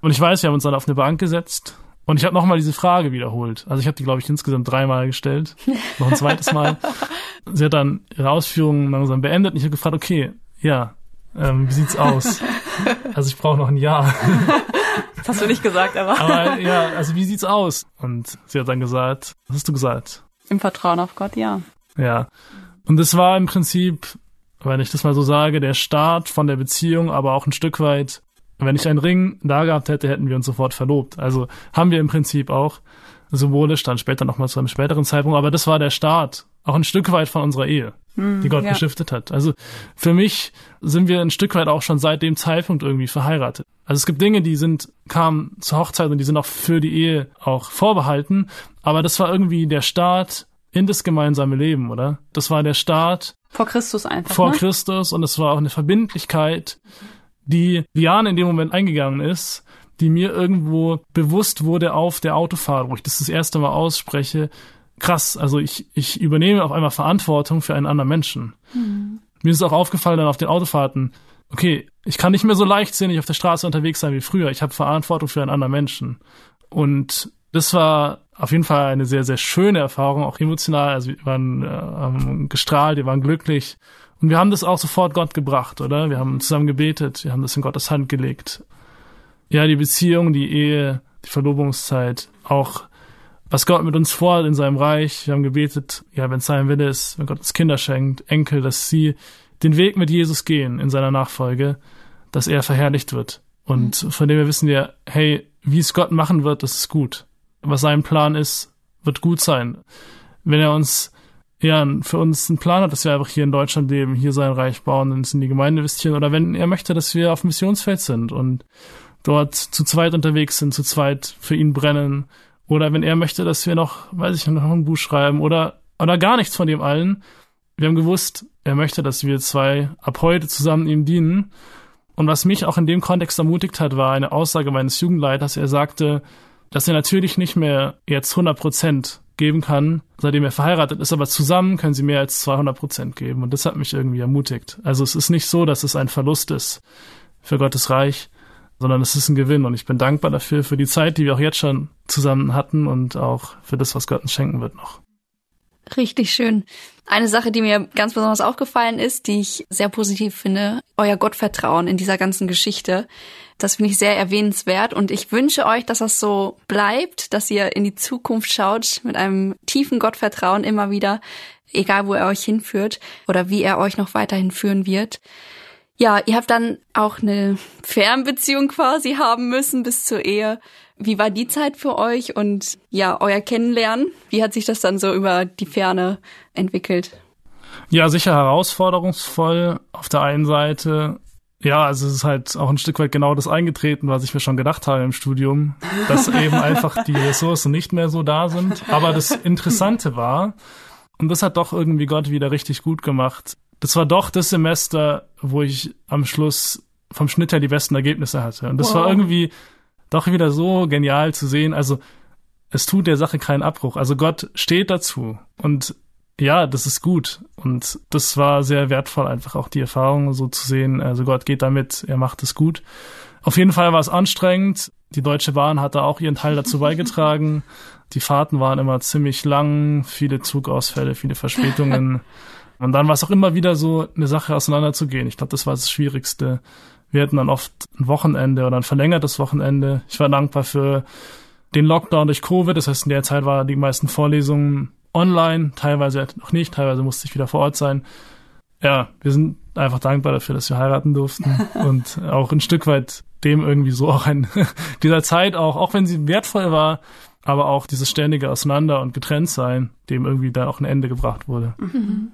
Und ich weiß, wir haben uns dann auf eine Bank gesetzt und ich habe nochmal diese Frage wiederholt. Also ich habe die, glaube ich, insgesamt dreimal gestellt. Noch ein zweites Mal. Sie hat dann ihre Ausführungen langsam beendet und ich habe gefragt, okay, ja, ähm, wie sieht's aus? Also ich brauche noch ein Jahr. Das hast du nicht gesagt, aber. Aber ja, also wie sieht's aus? Und sie hat dann gesagt, was hast du gesagt? Im Vertrauen auf Gott, ja. Ja. Und es war im Prinzip, wenn ich das mal so sage, der Start von der Beziehung, aber auch ein Stück weit wenn ich einen Ring da gehabt hätte, hätten wir uns sofort verlobt. Also haben wir im Prinzip auch symbolisch, dann später nochmal zu einem späteren Zeitpunkt, aber das war der Start, auch ein Stück weit von unserer Ehe, mm, die Gott ja. gestiftet hat. Also für mich sind wir ein Stück weit auch schon seit dem Zeitpunkt irgendwie verheiratet. Also es gibt Dinge, die sind, kamen zur Hochzeit und die sind auch für die Ehe auch vorbehalten, aber das war irgendwie der Start in das gemeinsame Leben, oder? Das war der Start. Vor Christus einfach. Vor ne? Christus und es war auch eine Verbindlichkeit, die Liane in dem Moment eingegangen ist, die mir irgendwo bewusst wurde auf der Autofahrt, wo ich das das erste Mal ausspreche. Krass, also ich, ich übernehme auf einmal Verantwortung für einen anderen Menschen. Mhm. Mir ist auch aufgefallen dann auf den Autofahrten, okay, ich kann nicht mehr so leichtsinnig auf der Straße unterwegs sein wie früher. Ich habe Verantwortung für einen anderen Menschen. Und das war auf jeden Fall eine sehr, sehr schöne Erfahrung, auch emotional. Also wir waren äh, gestrahlt, wir waren glücklich. Und wir haben das auch sofort Gott gebracht, oder? Wir haben zusammen gebetet, wir haben das in Gottes Hand gelegt. Ja, die Beziehung, die Ehe, die Verlobungszeit, auch was Gott mit uns vorhat in seinem Reich. Wir haben gebetet, ja, wenn es sein Wille ist, wenn Gott uns Kinder schenkt, Enkel, dass sie den Weg mit Jesus gehen in seiner Nachfolge, dass er verherrlicht wird. Und mhm. von dem her wissen wir, hey, wie es Gott machen wird, das ist gut. Was sein Plan ist, wird gut sein. Wenn er uns ja, für uns einen Plan hat, dass wir einfach hier in Deutschland leben, hier sein Reich bauen und in die Gemeinde investieren oder wenn er möchte, dass wir auf dem Missionsfeld sind und dort zu zweit unterwegs sind, zu zweit für ihn brennen oder wenn er möchte, dass wir noch, weiß ich, noch ein Buch schreiben oder, oder gar nichts von dem allen. Wir haben gewusst, er möchte, dass wir zwei ab heute zusammen ihm dienen. Und was mich auch in dem Kontext ermutigt hat, war eine Aussage meines Jugendleiters. Er sagte, dass er natürlich nicht mehr jetzt 100 Prozent geben kann, seitdem er verheiratet ist, aber zusammen können sie mehr als 200 Prozent geben. Und das hat mich irgendwie ermutigt. Also es ist nicht so, dass es ein Verlust ist für Gottes Reich, sondern es ist ein Gewinn. Und ich bin dankbar dafür, für die Zeit, die wir auch jetzt schon zusammen hatten und auch für das, was Gott uns schenken wird noch. Richtig schön. Eine Sache, die mir ganz besonders aufgefallen ist, die ich sehr positiv finde, euer Gottvertrauen in dieser ganzen Geschichte. Das finde ich sehr erwähnenswert und ich wünsche euch, dass das so bleibt, dass ihr in die Zukunft schaut mit einem tiefen Gottvertrauen immer wieder, egal wo er euch hinführt oder wie er euch noch weiterhin führen wird. Ja, ihr habt dann auch eine Fernbeziehung quasi haben müssen bis zur Ehe. Wie war die Zeit für euch und ja, euer Kennenlernen? Wie hat sich das dann so über die Ferne entwickelt? Ja, sicher herausforderungsvoll auf der einen Seite. Ja, also es ist halt auch ein Stück weit genau das eingetreten, was ich mir schon gedacht habe im Studium, dass eben einfach die Ressourcen nicht mehr so da sind. Aber das Interessante war, und das hat doch irgendwie Gott wieder richtig gut gemacht. Das war doch das Semester, wo ich am Schluss vom Schnitt her die besten Ergebnisse hatte. Und das wow. war irgendwie doch wieder so genial zu sehen. Also es tut der Sache keinen Abbruch. Also Gott steht dazu. Und ja, das ist gut. Und das war sehr wertvoll, einfach auch die Erfahrung so zu sehen. Also Gott geht damit, er macht es gut. Auf jeden Fall war es anstrengend. Die Deutsche Bahn hat da auch ihren Teil dazu beigetragen. Die Fahrten waren immer ziemlich lang, viele Zugausfälle, viele Verspätungen. Und dann war es auch immer wieder so eine Sache auseinanderzugehen. Ich glaube, das war das Schwierigste. Wir hatten dann oft ein Wochenende oder ein verlängertes Wochenende. Ich war dankbar für den Lockdown durch Covid. Das heißt, in der Zeit waren die meisten Vorlesungen online, teilweise noch nicht, teilweise musste ich wieder vor Ort sein. Ja, wir sind einfach dankbar dafür, dass wir heiraten durften und auch ein Stück weit dem irgendwie so auch ein dieser Zeit auch, auch wenn sie wertvoll war, aber auch dieses ständige Auseinander und getrennt sein, dem irgendwie da auch ein Ende gebracht wurde. Mhm.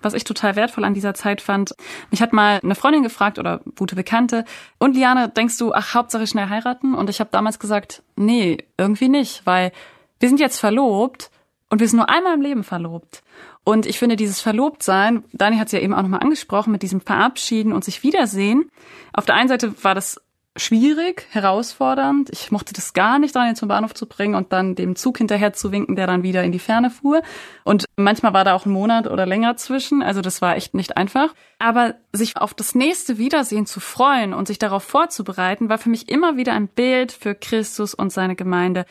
Was ich total wertvoll an dieser Zeit fand, mich hat mal eine Freundin gefragt oder gute Bekannte, und Liane, denkst du, ach, Hauptsache schnell heiraten? Und ich habe damals gesagt, nee, irgendwie nicht, weil wir sind jetzt verlobt und wir sind nur einmal im Leben verlobt. Und ich finde dieses Verlobtsein, Dani hat es ja eben auch nochmal angesprochen, mit diesem Verabschieden und sich wiedersehen. Auf der einen Seite war das schwierig, herausfordernd. Ich mochte das gar nicht, Daniel zum Bahnhof zu bringen und dann dem Zug hinterher zu winken, der dann wieder in die Ferne fuhr. Und manchmal war da auch ein Monat oder länger zwischen. Also das war echt nicht einfach. Aber sich auf das nächste Wiedersehen zu freuen und sich darauf vorzubereiten, war für mich immer wieder ein Bild für Christus und seine Gemeinde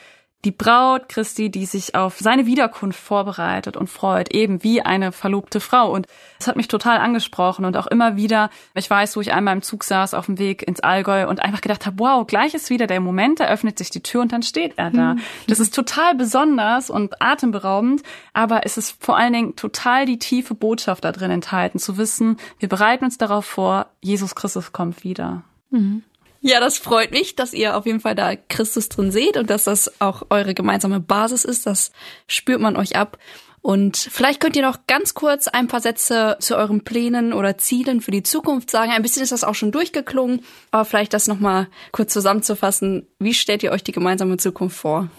die Braut Christi, die sich auf seine Wiederkunft vorbereitet und freut, eben wie eine verlobte Frau. Und das hat mich total angesprochen und auch immer wieder, ich weiß, wo ich einmal im Zug saß auf dem Weg ins Allgäu und einfach gedacht habe, wow, gleich ist wieder der Moment, da öffnet sich die Tür und dann steht er da. Mhm. Das ist total besonders und atemberaubend, aber es ist vor allen Dingen total die tiefe Botschaft da drin enthalten, zu wissen, wir bereiten uns darauf vor, Jesus Christus kommt wieder. Mhm. Ja, das freut mich, dass ihr auf jeden Fall da Christus drin seht und dass das auch eure gemeinsame Basis ist. Das spürt man euch ab. Und vielleicht könnt ihr noch ganz kurz ein paar Sätze zu euren Plänen oder Zielen für die Zukunft sagen. Ein bisschen ist das auch schon durchgeklungen, aber vielleicht das nochmal kurz zusammenzufassen. Wie stellt ihr euch die gemeinsame Zukunft vor?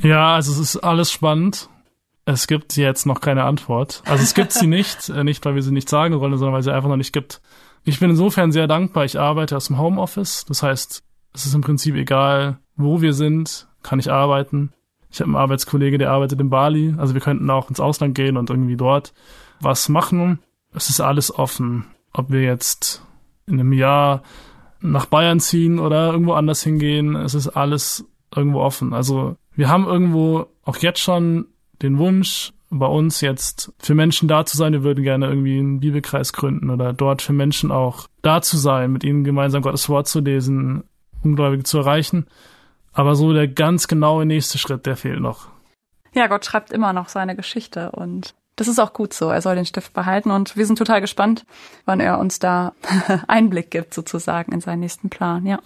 Ja, also es ist alles spannend. Es gibt jetzt noch keine Antwort. Also es gibt sie nicht, äh, nicht weil wir sie nicht sagen wollen, sondern weil sie einfach noch nicht gibt. Ich bin insofern sehr dankbar. Ich arbeite aus dem Homeoffice. Das heißt, es ist im Prinzip egal, wo wir sind, kann ich arbeiten. Ich habe einen Arbeitskollege, der arbeitet in Bali. Also wir könnten auch ins Ausland gehen und irgendwie dort was machen. Es ist alles offen. Ob wir jetzt in einem Jahr nach Bayern ziehen oder irgendwo anders hingehen, es ist alles irgendwo offen. Also wir haben irgendwo auch jetzt schon den Wunsch, bei uns jetzt für Menschen da zu sein. Wir würden gerne irgendwie einen Bibelkreis gründen oder dort für Menschen auch da zu sein, mit ihnen gemeinsam Gottes Wort zu lesen, Ungläubige zu erreichen. Aber so der ganz genaue nächste Schritt, der fehlt noch. Ja, Gott schreibt immer noch seine Geschichte und das ist auch gut so. Er soll den Stift behalten und wir sind total gespannt, wann er uns da Einblick gibt sozusagen in seinen nächsten Plan. Ja.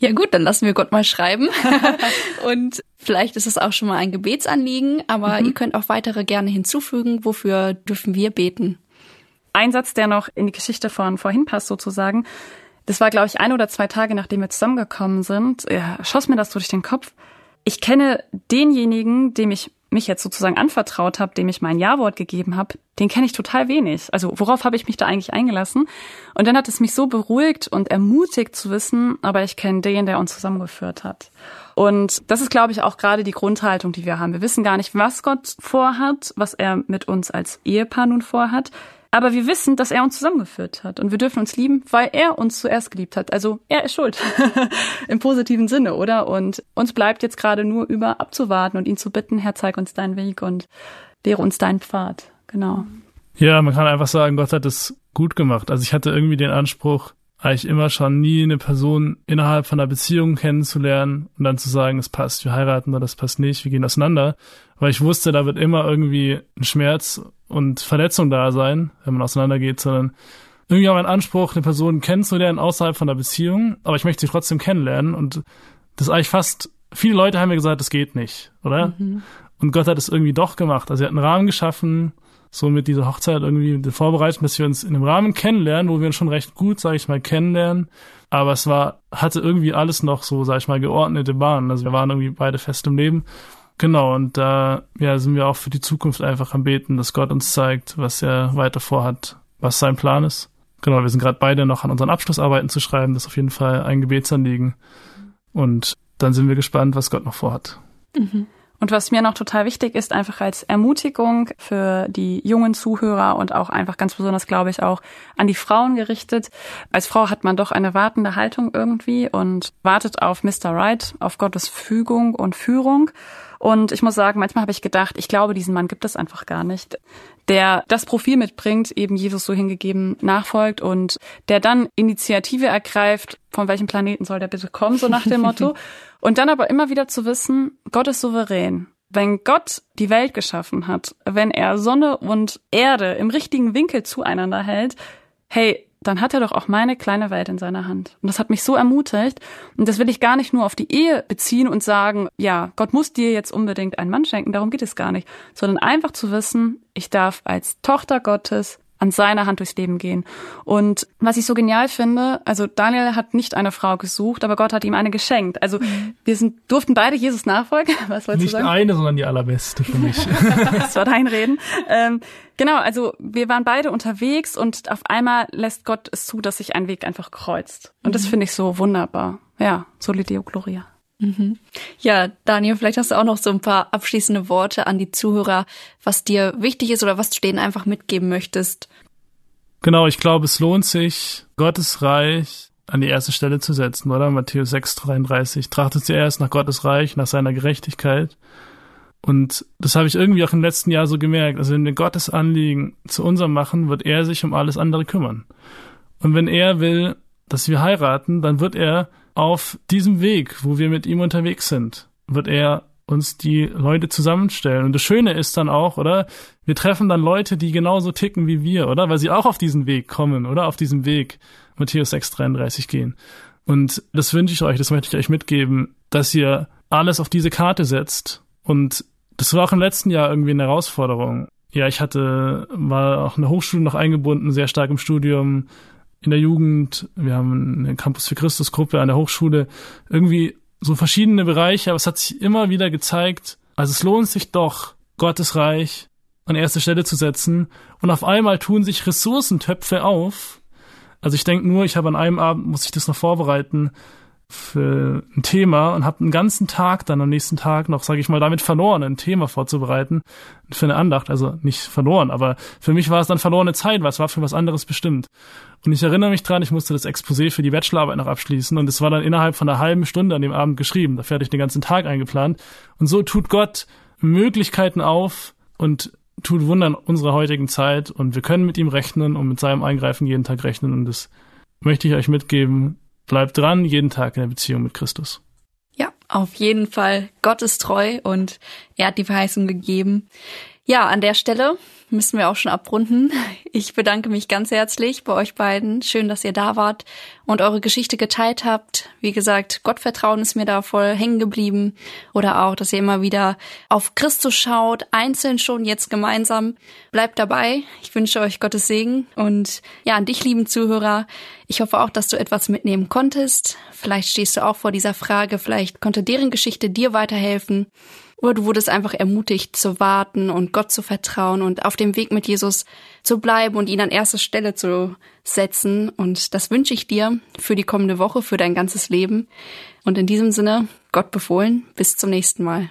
Ja gut, dann lassen wir Gott mal schreiben. und vielleicht ist es auch schon mal ein Gebetsanliegen, aber mhm. ihr könnt auch weitere gerne hinzufügen. Wofür dürfen wir beten? Ein Satz, der noch in die Geschichte von vorhin passt sozusagen. Das war, glaube ich, ein oder zwei Tage, nachdem wir zusammengekommen sind, ja, schoss mir das durch den Kopf. Ich kenne denjenigen, dem ich mich jetzt sozusagen anvertraut habe, dem ich mein Ja-Wort gegeben habe, den kenne ich total wenig. Also worauf habe ich mich da eigentlich eingelassen? Und dann hat es mich so beruhigt und ermutigt zu wissen, aber ich kenne den, der uns zusammengeführt hat. Und das ist, glaube ich, auch gerade die Grundhaltung, die wir haben. Wir wissen gar nicht, was Gott vorhat, was er mit uns als Ehepaar nun vorhat. Aber wir wissen, dass er uns zusammengeführt hat und wir dürfen uns lieben, weil er uns zuerst geliebt hat. Also er ist schuld. Im positiven Sinne, oder? Und uns bleibt jetzt gerade nur über abzuwarten und ihn zu bitten, Herr, zeig uns deinen Weg und lehre uns deinen Pfad. Genau. Ja, man kann einfach sagen, Gott hat es gut gemacht. Also ich hatte irgendwie den Anspruch, eigentlich immer schon nie eine Person innerhalb von einer Beziehung kennenzulernen und dann zu sagen, es passt, wir heiraten oder das passt nicht, wir gehen auseinander. Weil ich wusste, da wird immer irgendwie ein Schmerz und Verletzung da sein, wenn man auseinandergeht, sondern irgendwie auch mein Anspruch, eine Person kennenzulernen außerhalb von einer Beziehung, aber ich möchte sie trotzdem kennenlernen und das ist eigentlich fast, viele Leute haben mir gesagt, das geht nicht, oder? Mhm. Und Gott hat es irgendwie doch gemacht. Also er hat einen Rahmen geschaffen, so mit dieser Hochzeit irgendwie vorbereitet, dass wir uns in einem Rahmen kennenlernen, wo wir uns schon recht gut, sage ich mal, kennenlernen. Aber es war, hatte irgendwie alles noch so, sag ich mal, geordnete Bahnen. Also wir waren irgendwie beide fest im Leben. Genau, und da ja, sind wir auch für die Zukunft einfach am Beten, dass Gott uns zeigt, was er weiter vorhat, was sein Plan ist. Genau, wir sind gerade beide noch an unseren Abschlussarbeiten zu schreiben. Das ist auf jeden Fall ein Gebetsanliegen. Und dann sind wir gespannt, was Gott noch vorhat. Mhm. Und was mir noch total wichtig ist, einfach als Ermutigung für die jungen Zuhörer und auch einfach ganz besonders, glaube ich, auch an die Frauen gerichtet. Als Frau hat man doch eine wartende Haltung irgendwie und wartet auf Mr. Right, auf Gottes Fügung und Führung. Und ich muss sagen, manchmal habe ich gedacht, ich glaube, diesen Mann gibt es einfach gar nicht, der das Profil mitbringt, eben Jesus so hingegeben nachfolgt und der dann Initiative ergreift, von welchem Planeten soll der bitte kommen, so nach dem Motto. Und dann aber immer wieder zu wissen, Gott ist souverän. Wenn Gott die Welt geschaffen hat, wenn er Sonne und Erde im richtigen Winkel zueinander hält, hey, dann hat er doch auch meine kleine Welt in seiner Hand. Und das hat mich so ermutigt. Und das will ich gar nicht nur auf die Ehe beziehen und sagen, ja, Gott muss dir jetzt unbedingt einen Mann schenken, darum geht es gar nicht, sondern einfach zu wissen, ich darf als Tochter Gottes an seiner Hand durchs Leben gehen. Und was ich so genial finde, also Daniel hat nicht eine Frau gesucht, aber Gott hat ihm eine geschenkt. Also mhm. wir sind, durften beide Jesus nachfolgen. Was wolltest nicht du sagen? eine, sondern die allerbeste für mich. das war dein Reden. Ähm, genau, also wir waren beide unterwegs und auf einmal lässt Gott es zu, dass sich ein Weg einfach kreuzt. Und mhm. das finde ich so wunderbar. Ja, Soli Deo Gloria. Mhm. Ja, Daniel, vielleicht hast du auch noch so ein paar abschließende Worte an die Zuhörer, was dir wichtig ist oder was du denen einfach mitgeben möchtest. Genau, ich glaube, es lohnt sich, Gottes Reich an die erste Stelle zu setzen, oder? Matthäus 6, 33. Trachtet zuerst nach Gottes Reich, nach seiner Gerechtigkeit. Und das habe ich irgendwie auch im letzten Jahr so gemerkt. Also wenn wir Gottes Anliegen zu unserem machen, wird er sich um alles andere kümmern. Und wenn er will, dass wir heiraten, dann wird er auf diesem Weg, wo wir mit ihm unterwegs sind, wird er uns die Leute zusammenstellen. Und das Schöne ist dann auch, oder? Wir treffen dann Leute, die genauso ticken wie wir, oder? Weil sie auch auf diesen Weg kommen, oder? Auf diesem Weg Matthäus 6,33 gehen. Und das wünsche ich euch, das möchte ich euch mitgeben, dass ihr alles auf diese Karte setzt. Und das war auch im letzten Jahr irgendwie eine Herausforderung. Ja, ich hatte, war auch in der Hochschule noch eingebunden, sehr stark im Studium, in der Jugend, wir haben eine Campus für Christus Gruppe an der Hochschule, irgendwie so verschiedene Bereiche, aber es hat sich immer wieder gezeigt, also es lohnt sich doch, Gottes Reich an erste Stelle zu setzen und auf einmal tun sich Ressourcentöpfe auf. Also ich denke nur, ich habe an einem Abend, muss ich das noch vorbereiten, für ein Thema und habe einen ganzen Tag dann am nächsten Tag noch, sage ich mal, damit verloren, ein Thema vorzubereiten für eine Andacht. Also nicht verloren, aber für mich war es dann verlorene Zeit, weil es war für was anderes bestimmt. Und ich erinnere mich dran, ich musste das Exposé für die Bachelorarbeit noch abschließen und es war dann innerhalb von einer halben Stunde an dem Abend geschrieben. Dafür hatte ich den ganzen Tag eingeplant. Und so tut Gott Möglichkeiten auf und tut Wunder in unserer heutigen Zeit und wir können mit ihm rechnen und mit seinem Eingreifen jeden Tag rechnen und das möchte ich euch mitgeben Bleibt dran, jeden Tag in der Beziehung mit Christus. Ja, auf jeden Fall. Gott ist treu und er hat die Verheißung gegeben. Ja, an der Stelle müssen wir auch schon abrunden. Ich bedanke mich ganz herzlich bei euch beiden. Schön, dass ihr da wart und eure Geschichte geteilt habt. Wie gesagt, Gottvertrauen ist mir da voll hängen geblieben. Oder auch, dass ihr immer wieder auf Christus schaut, einzeln schon, jetzt gemeinsam. Bleibt dabei. Ich wünsche euch Gottes Segen. Und ja, an dich, lieben Zuhörer, ich hoffe auch, dass du etwas mitnehmen konntest. Vielleicht stehst du auch vor dieser Frage. Vielleicht konnte deren Geschichte dir weiterhelfen. Oder du wurdest einfach ermutigt zu warten und Gott zu vertrauen und auf dem Weg mit Jesus zu bleiben und ihn an erste Stelle zu setzen. Und das wünsche ich dir für die kommende Woche, für dein ganzes Leben. Und in diesem Sinne, Gott befohlen, bis zum nächsten Mal.